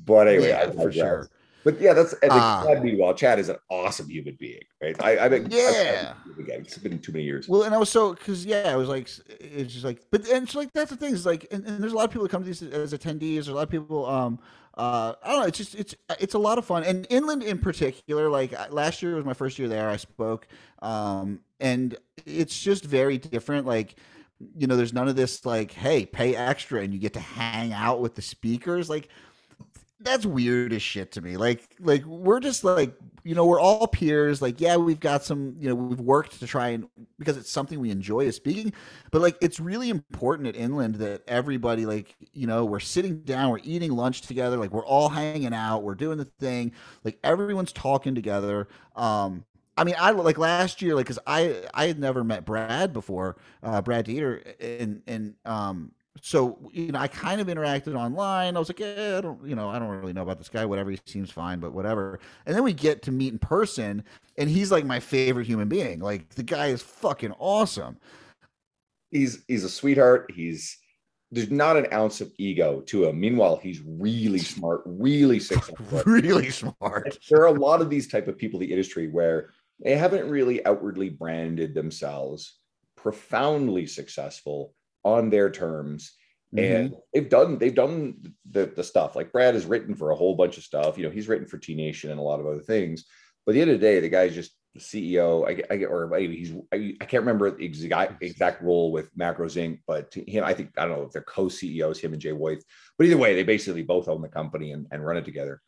But anyway, yeah, for sure. But yeah, that's and uh, Chad meanwhile, Chad is an awesome human being, right? I, I mean, yeah, again, it's been too many years. Well, and I was so because yeah, I was like, it's just like, but and so like that's the thing is like, and, and, there's a lot of people that come to these as attendees. There's a lot of people. Um, uh, I don't know. It's just it's it's a lot of fun, and inland in particular. Like last year was my first year there. I spoke, um, and it's just very different. Like you know, there's none of this like, hey, pay extra and you get to hang out with the speakers. Like that's weird as shit to me. Like, like we're just like, you know, we're all peers. Like, yeah, we've got some, you know, we've worked to try and because it's something we enjoy is speaking. But like, it's really important at Inland that everybody, like, you know, we're sitting down, we're eating lunch together, like we're all hanging out, we're doing the thing, like everyone's talking together. Um, I mean, I like last year, like, cause I I had never met Brad before, uh, Brad Dieter, and and um, so you know, I kind of interacted online. I was like, yeah, I don't, you know, I don't really know about this guy. Whatever, he seems fine, but whatever. And then we get to meet in person, and he's like my favorite human being. Like the guy is fucking awesome. He's he's a sweetheart. He's there's not an ounce of ego to him. Meanwhile, he's really smart, really successful, really smart. There are a lot of these type of people in the industry where they haven't really outwardly branded themselves profoundly successful on their terms. Mm-hmm. And they've done they've done the, the stuff like Brad has written for a whole bunch of stuff. You know, he's written for T Nation and a lot of other things. But at the end of the day, the guy's just the CEO. I, I or maybe he's I, I, can't remember the exact exact role with Macros Inc. But him, I think I don't know if they're co-CEOs, him and Jay White. But either way, they basically both own the company and, and run it together.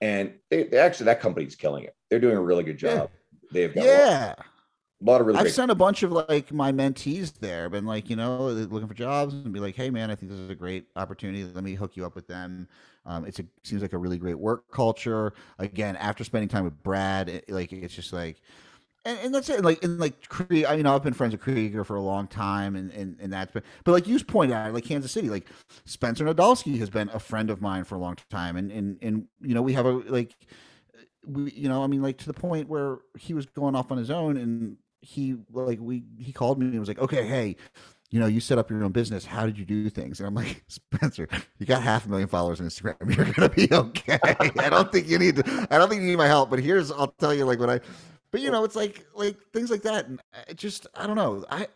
And they, they actually that company's killing it. They're doing a really good job. Yeah. They've got yeah a lot of really. I've sent a bunch of like my mentees there, been like, you know, looking for jobs, and be like, hey man, I think this is a great opportunity. Let me hook you up with them. Um, it's a seems like a really great work culture. Again, after spending time with Brad, it, like it's just like. And, and that's it. Like, and like, Krieg, I, mean, I've been friends with Krieger for a long time, and, and, and that's been, but like you pointed out, like Kansas City, like Spencer Nadolsky has been a friend of mine for a long time, and and and you know, we have a like, we, you know, I mean, like to the point where he was going off on his own, and he like we he called me and was like, okay, hey, you know, you set up your own business. How did you do things? And I'm like, Spencer, you got half a million followers on Instagram. You're gonna be okay. I don't think you need to. I don't think you need my help. But here's, I'll tell you, like when I, but you know, it's like like things like that, and just I don't know. I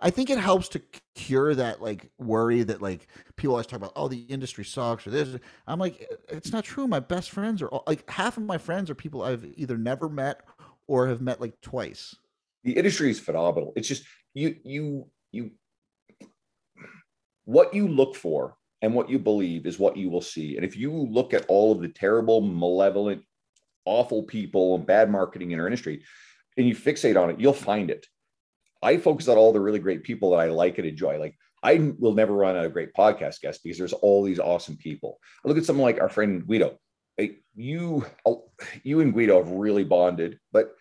I think it helps to cure that like worry that like people always talk about. Oh, the industry sucks or this. I'm like, it's not true. My best friends are all, like half of my friends are people I've either never met or have met like twice the industry is phenomenal. It's just you you you what you look for and what you believe is what you will see. And if you look at all of the terrible, malevolent, awful people and bad marketing in our industry, and you fixate on it, you'll find it. I focus on all the really great people that I like and enjoy. Like I will never run out of great podcast guests because there's all these awesome people. I look at someone like our friend Guedo. You, you and Guedo have really bonded, but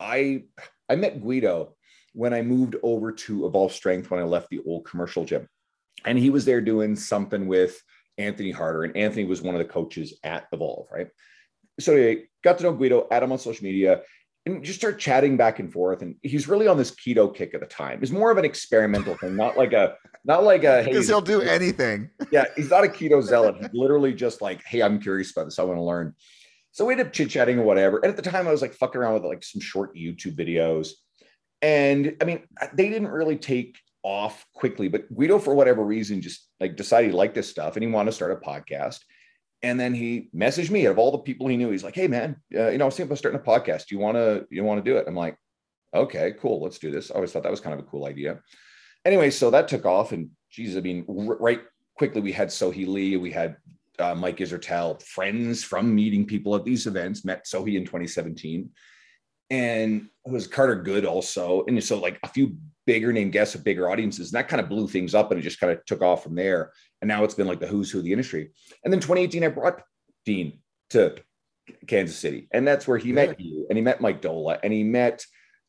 I I met Guedo when I moved over to Evolve Strength when I left the old commercial gym. And he was there doing something with Anthony Harder. And Anthony was one of the coaches at Evolve, right? So I got to know Guedo, add him on social media, and just start chatting back and forth. And he's really on this keto kick at the time. It's more of an experimental thing, not like a, not like a, hey, because he'll do anything. Yeah, he's not a keto zealot. He's literally just like, hey, I'm curious about this. I want to learn. So we ended up chit chatting or whatever. And at the time, I was like fucking around with like some short YouTube videos. And I mean, they didn't really take off quickly, but Guedo, for whatever reason, just like decided he liked this stuff and he wanted to start a podcast. And then he messaged me out of all the people he knew. He's like, "Hey, man, uh, you know, I was thinking about starting a podcast. Do you want to? You want to do it?" I'm like, "Okay, cool. Let's do this." I always thought that was kind of a cool idea. Anyway, so that took off, and geez, I mean, right quickly we had Sohee Lee, we had uh, Mike Israetel, friends from meeting people at these events, met Sohee in 2017. And it was Carter Good also. And so, like a few bigger name guests with bigger audiences, and that kind of blew things up and it just kind of took off from there. And now it's been like the who's who of the industry. And then 2018, I brought Dean to Kansas City, and that's where he yeah. met you, and he met Mike Doehla, and he met,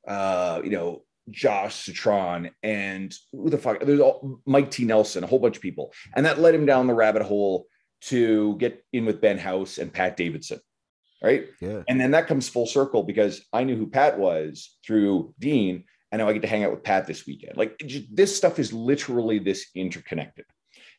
uh, you know, Josh Citron and who the fuck? There's all, Mike T. Nelson, a whole bunch of people, and that led him down the rabbit hole to get in with Ben House and Pat Davidson. Right. Yeah. And then that comes full circle because I knew who Pat was through Dean. And now I get to hang out with Pat this weekend. Like just, this stuff is literally this interconnected.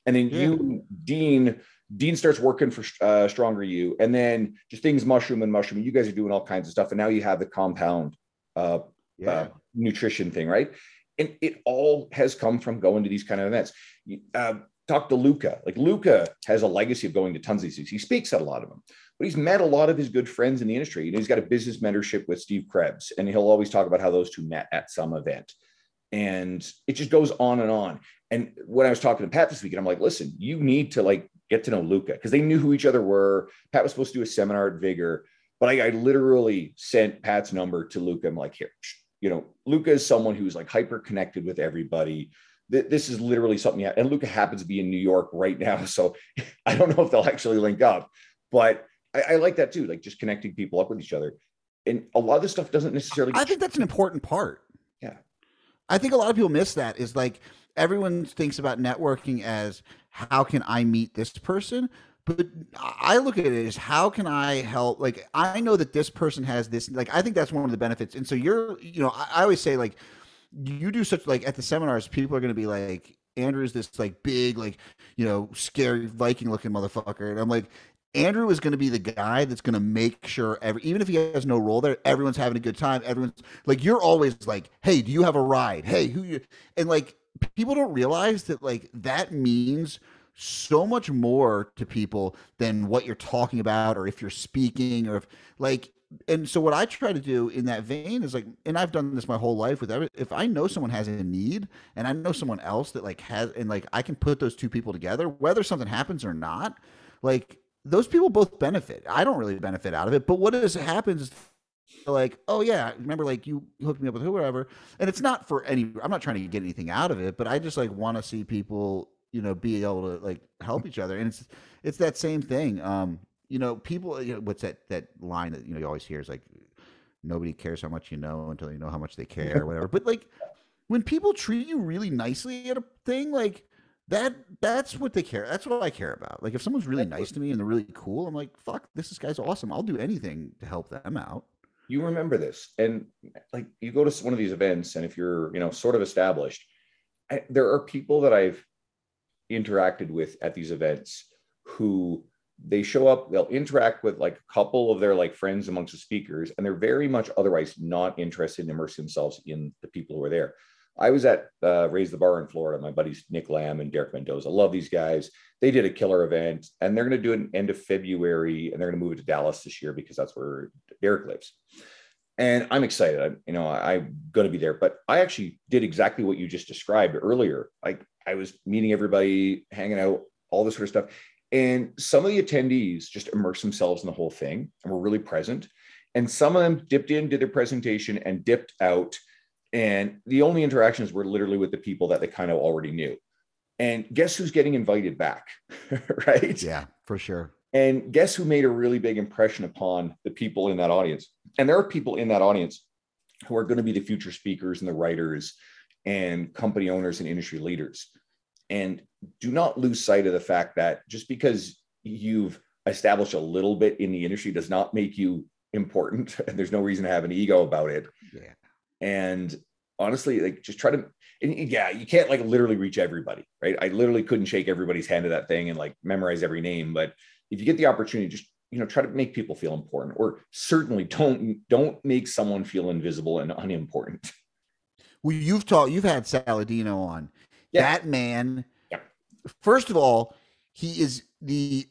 And then yeah. you, Dean, Dean starts working for uh, Stronger U, and then just things mushroom and mushroom. You guys are doing all kinds of stuff, and now you have the compound uh, yeah. uh, nutrition thing, right? And it all has come from going to these kind of events. Uh, talk to Luca. Like Luca has a legacy of going to tons of these. He speaks at a lot of them, but he's met a lot of his good friends in the industry. Know, he's got a business mentorship with Steve Krebs, and he'll always talk about how those two met at some event. And it just goes on and on. And when I was talking to Pat this week, and I'm like, listen, you need to like get to know Luca because they knew who each other were. Pat was supposed to do a seminar at Vigor, but I, I literally sent Pat's number to Luca. I'm like, here, you know, Luca is someone who's like hyper connected with everybody. This is literally something, yeah. and Luca happens to be in New York right now. So I don't know if they'll actually link up, but I, I like that too, like just connecting people up with each other. And a lot of this stuff doesn't necessarily. I think that's an important part. Yeah. I think a lot of people miss that is like everyone thinks about networking as how can I meet this person? But I look at it as how can I help? Like, I know that this person has this, like, I think that's one of the benefits. And so you're, you know, I, I always say, like, you do such, like, at the seminars, people are going to be like, Andrew's this, like, big, like, you know, scary Viking looking motherfucker. And I'm like, Andrew is going to be the guy that's going to make sure every even if he has no role there, everyone's having a good time. Everyone's like you're always like, "Hey, do you have a ride? Hey, who you?" And like people don't realize that like that means so much more to people than what you're talking about or if you're speaking or if like and so what I try to do in that vein is like, and I've done this my whole life with every, if I know someone has a need and I know someone else that like has, and like I can put those two people together, whether something happens or not, like those people both benefit. I don't really benefit out of it, but what is happens like, oh yeah, remember like you hooked me up with whoever, and it's not for any. I'm not trying to get anything out of it, but I just like want to see people, you know, be able to like help each other, and it's it's that same thing. Um, you know, people. You know, what's that that line that you know you always hear is like, nobody cares how much you know until you know how much they care, or whatever. But like, when people treat you really nicely at a thing, like that that's what they care. That's what I care about. Like if someone's really nice to me and they're really cool, I'm like, fuck, this is guy's awesome. I'll do anything to help them out you remember this and like you go to one of these events and if you're you know sort of established I, there are people that i've interacted with at these events who they show up they'll interact with like a couple of their like friends amongst the speakers and they're very much otherwise not interested in immersing themselves in the people who are there I was at uh, Raise the Bar in Florida. My buddies Nick Lamb and Derek Mendoza. Love these guys. They did a killer event, and they're going to do it end of February, and they're going to move it to Dallas this year because that's where Derek lives. And I'm excited. I, you know, I, I'm going to be there. But I actually did exactly what you just described earlier. Like I was meeting everybody, hanging out, all this sort of stuff. And some of the attendees just immersed themselves in the whole thing and were really present. And some of them dipped in, did their presentation, and dipped out and the only interactions were literally with the people that they kind of already knew. And guess who's getting invited back? right? Yeah, for sure. And guess who made a really big impression upon the people in that audience? And there are people in that audience who are going to be the future speakers and the writers and company owners and industry leaders. And do not lose sight of the fact that just because you've established a little bit in the industry does not make you important. And there's no reason to have an ego about it. Yeah and honestly like just try to and yeah you can't like literally reach everybody right i literally couldn't shake everybody's hand to that thing and like memorize every name but if you get the opportunity just you know try to make people feel important or certainly don't don't make someone feel invisible and unimportant well you've taught you've had saladino on yeah. that man. First of all he is the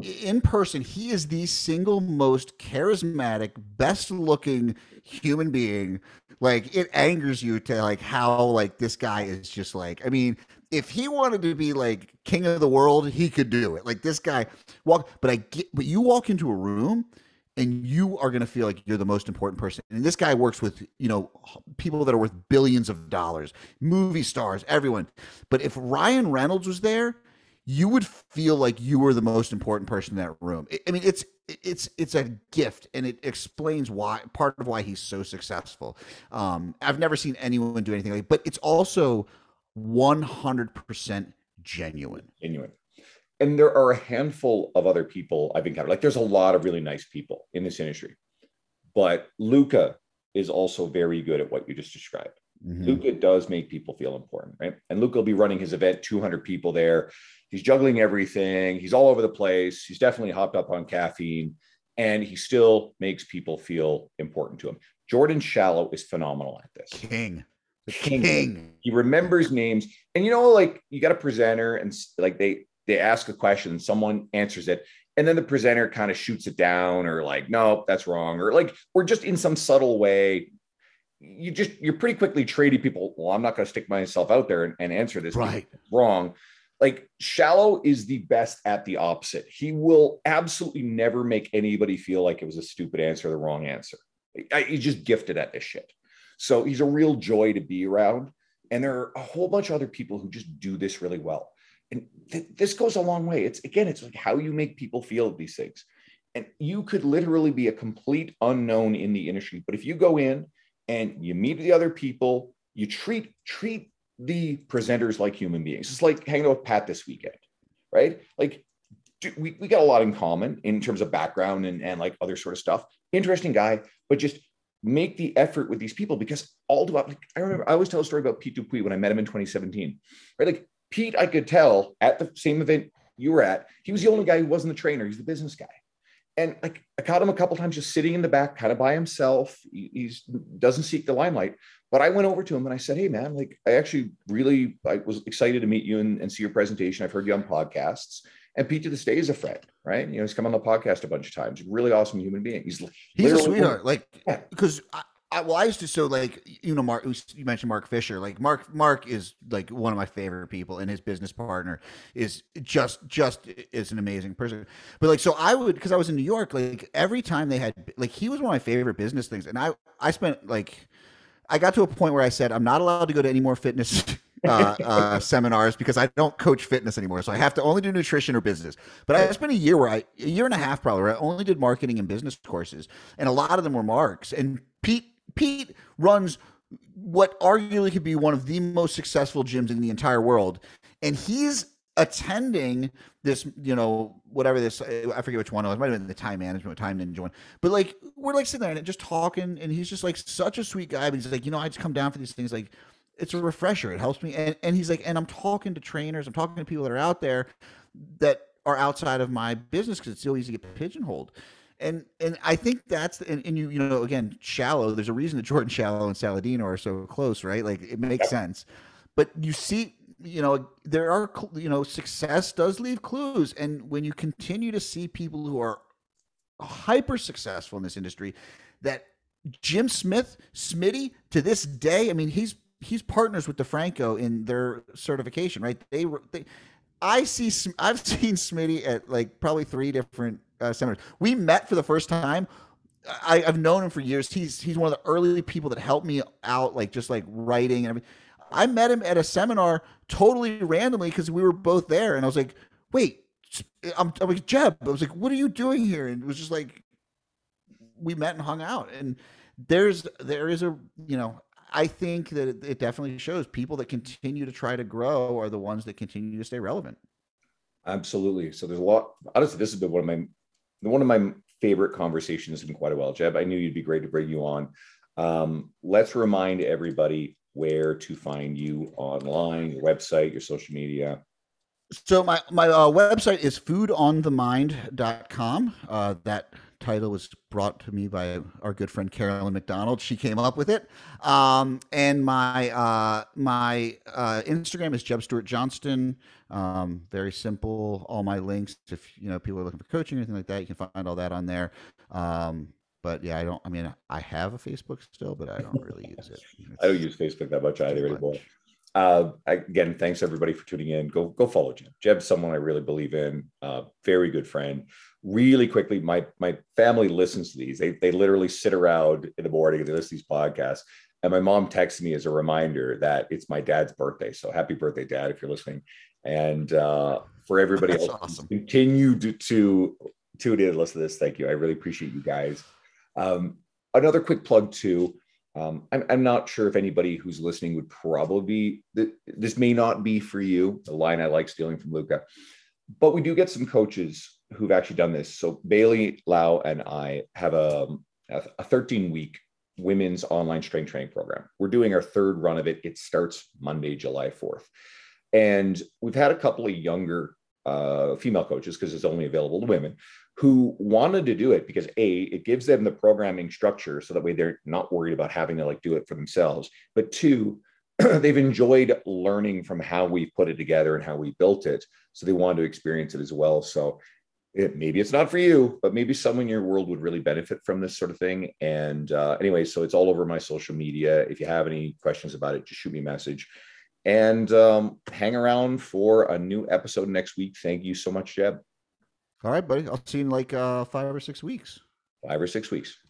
in person, he is the single most charismatic, best looking human being. Like it angers you to like how like this guy is just like, I mean, if he wanted to be like king of the world, he could do it. Like this guy walk, but I get, but you walk into a room and you are going to feel like you're the most important person. And this guy works with, you know, people that are worth billions of dollars, movie stars, everyone. But if Ryan Reynolds was there, you would feel like you were the most important person in that room. I mean, it's it's it's a gift, and it explains why part of why he's so successful. Um, I've never seen anyone do anything like, but it's also one hundred percent genuine. Genuine. And there are a handful of other people I've encountered. Like, there's a lot of really nice people in this industry, but Luca is also very good at what you just described. Mm-hmm. Luca does make people feel important, right? And Luca will be running his event, 200 people there. He's juggling everything. He's all over the place. He's definitely hopped up on caffeine, and he still makes people feel important to him. Jordan Shallow is phenomenal at this. King. King. king. He remembers names. And you know, like you got a presenter and like they they ask a question, someone answers it, and then the presenter kind of shoots it down or like, no, that's wrong, or like, or just in some subtle way you just you're pretty quickly trading people. Well, I'm not going to stick myself out there and, and answer this right wrong. Like shallow is the best at the opposite. He will absolutely never make anybody feel like it was a stupid answer the wrong answer. He's just gifted at this shit. So he's a real joy to be around. And there are a whole bunch of other people who just do this really well. And th- this goes a long way. It's again, it's like how you make people feel these things. And you could literally be a complete unknown in the industry. But if you go in and you meet the other people, you treat treat the presenters like human beings. It's like hanging out with Pat this weekend, right? Like we, we got a lot in common in terms of background and, and like other sort of stuff. Interesting guy, but just make the effort with these people because all throughout, like I remember I always tell a story about Pete Dupuis when I met him in 2017. Right? Like Pete, I could tell at the same event you were at, he was the only guy who wasn't the trainer, he's the business guy. And like I caught him a couple times just sitting in the back, kind of by himself. He he's, doesn't seek the limelight. But I went over to him and I said, Hey man, like I actually really I was excited to meet you and, and see your presentation. I've heard you on podcasts. And Pete to this day is a friend, right? You know, he's come on the podcast a bunch of times. Really awesome human being. He's he's a sweetheart. Like because yeah. I, well, I used to so like you know Mark. You mentioned Mark Fisher. Like Mark, Mark is like one of my favorite people, and his business partner is just just is an amazing person. But like, so I would because I was in New York. Like every time they had like he was one of my favorite business things, and I I spent like I got to a point where I said I'm not allowed to go to any more fitness. uh, uh, seminars because I don't coach fitness anymore. So I have to only do nutrition or business. But I spent a year where I, a year and a half probably, where I only did marketing and business courses. And a lot of them were Marks. And Pete Pete runs what arguably could be one of the most successful gyms in the entire world, and he's attending this, you know, whatever this, I forget which one it was. It might have been the time management, time ninja one. But like, we're like sitting there and just talking, and he's just like such a sweet guy. But he's like, you know, I just come down for these things. Like, it's a refresher. It helps me. And, and he's like, and I'm talking to trainers, I'm talking to people that are out there that are outside of my business because it's so easy to get pigeonholed and and I think that's and, and, you you know again shallow. There's a reason that Jordan Shallow and Saladino are so close, right? Like it makes sense. But you see, you know, there are you know success does leave clues, and when you continue to see people who are hyper successful in this industry, that Jim Smith, Smitty, to this day, I mean, he's he's partners with DeFranco in their certification, right? They they. I see. I've seen Smitty at like probably three different uh, seminars. We met for the first time. I, have known him for years. He's he's one of the early people that helped me out, like just like writing and everything. I met him at a seminar totally randomly because we were both there, and I was like, "Wait, I'm, I'm like Jeb." I was like, "What are you doing here?" And it was just like we met and hung out. And there's there is a you know I think that it, it definitely shows people that continue to try to grow are the ones that continue to stay relevant. Absolutely. So there's a lot. Honestly, this has been one of my one of my favorite conversations in quite a while. Jeb, I knew you'd be great to bring you on. Um, let's remind everybody where to find you online, your website, your social media. So my my uh, website is foodonthemind.com. Uh, that title was brought to me by our good friend Carolyn McDonald. She came up with it. Um, and my uh, my uh, Instagram is Jeb Stuart Johnston. Um, very simple. All my links, if you know people are looking for coaching or anything like that, you can find all that on there. Um, but yeah, I don't. I mean, I have a Facebook still, but I don't really use it. It's, I don't use Facebook that much either anymore. Uh, again, thanks everybody for tuning in. Go go follow Jeb. Jeb's someone I really believe in. Uh, very good friend really quickly, my my family listens to these. They they literally sit around in the morning and they listen to these podcasts. And my mom texts me as a reminder that it's my dad's birthday. So happy birthday, dad, if you're listening. And uh, for everybody That's else, awesome. continue to, to tune in and listen to this. Thank you. I really appreciate you guys. Um, another quick plug too. Um, I'm, I'm, not sure if anybody who's listening would probably be, this may not be for you, the line I like stealing from Luca, but we do get some coaches who've actually done this. So Bailey Lau and I have a, a 13 week women's online strength training program. We're doing our third run of it. It starts Monday, July 4th. And we've had a couple of younger uh, female coaches because it's only available to women who wanted to do it because a it gives them the programming structure so that way they're not worried about having to like do it for themselves but two they've enjoyed learning from how we put it together and how we built it so they wanted to experience it as well so it, maybe it's not for you, but maybe someone in your world would really benefit from this sort of thing. And uh, anyway, so it's all over my social media. If you have any questions about it, just shoot me a message. and um, hang around for a new episode next week. Thank you so much, Jeb. All right, buddy. I'll see you in like uh, five or six weeks. Five or six weeks.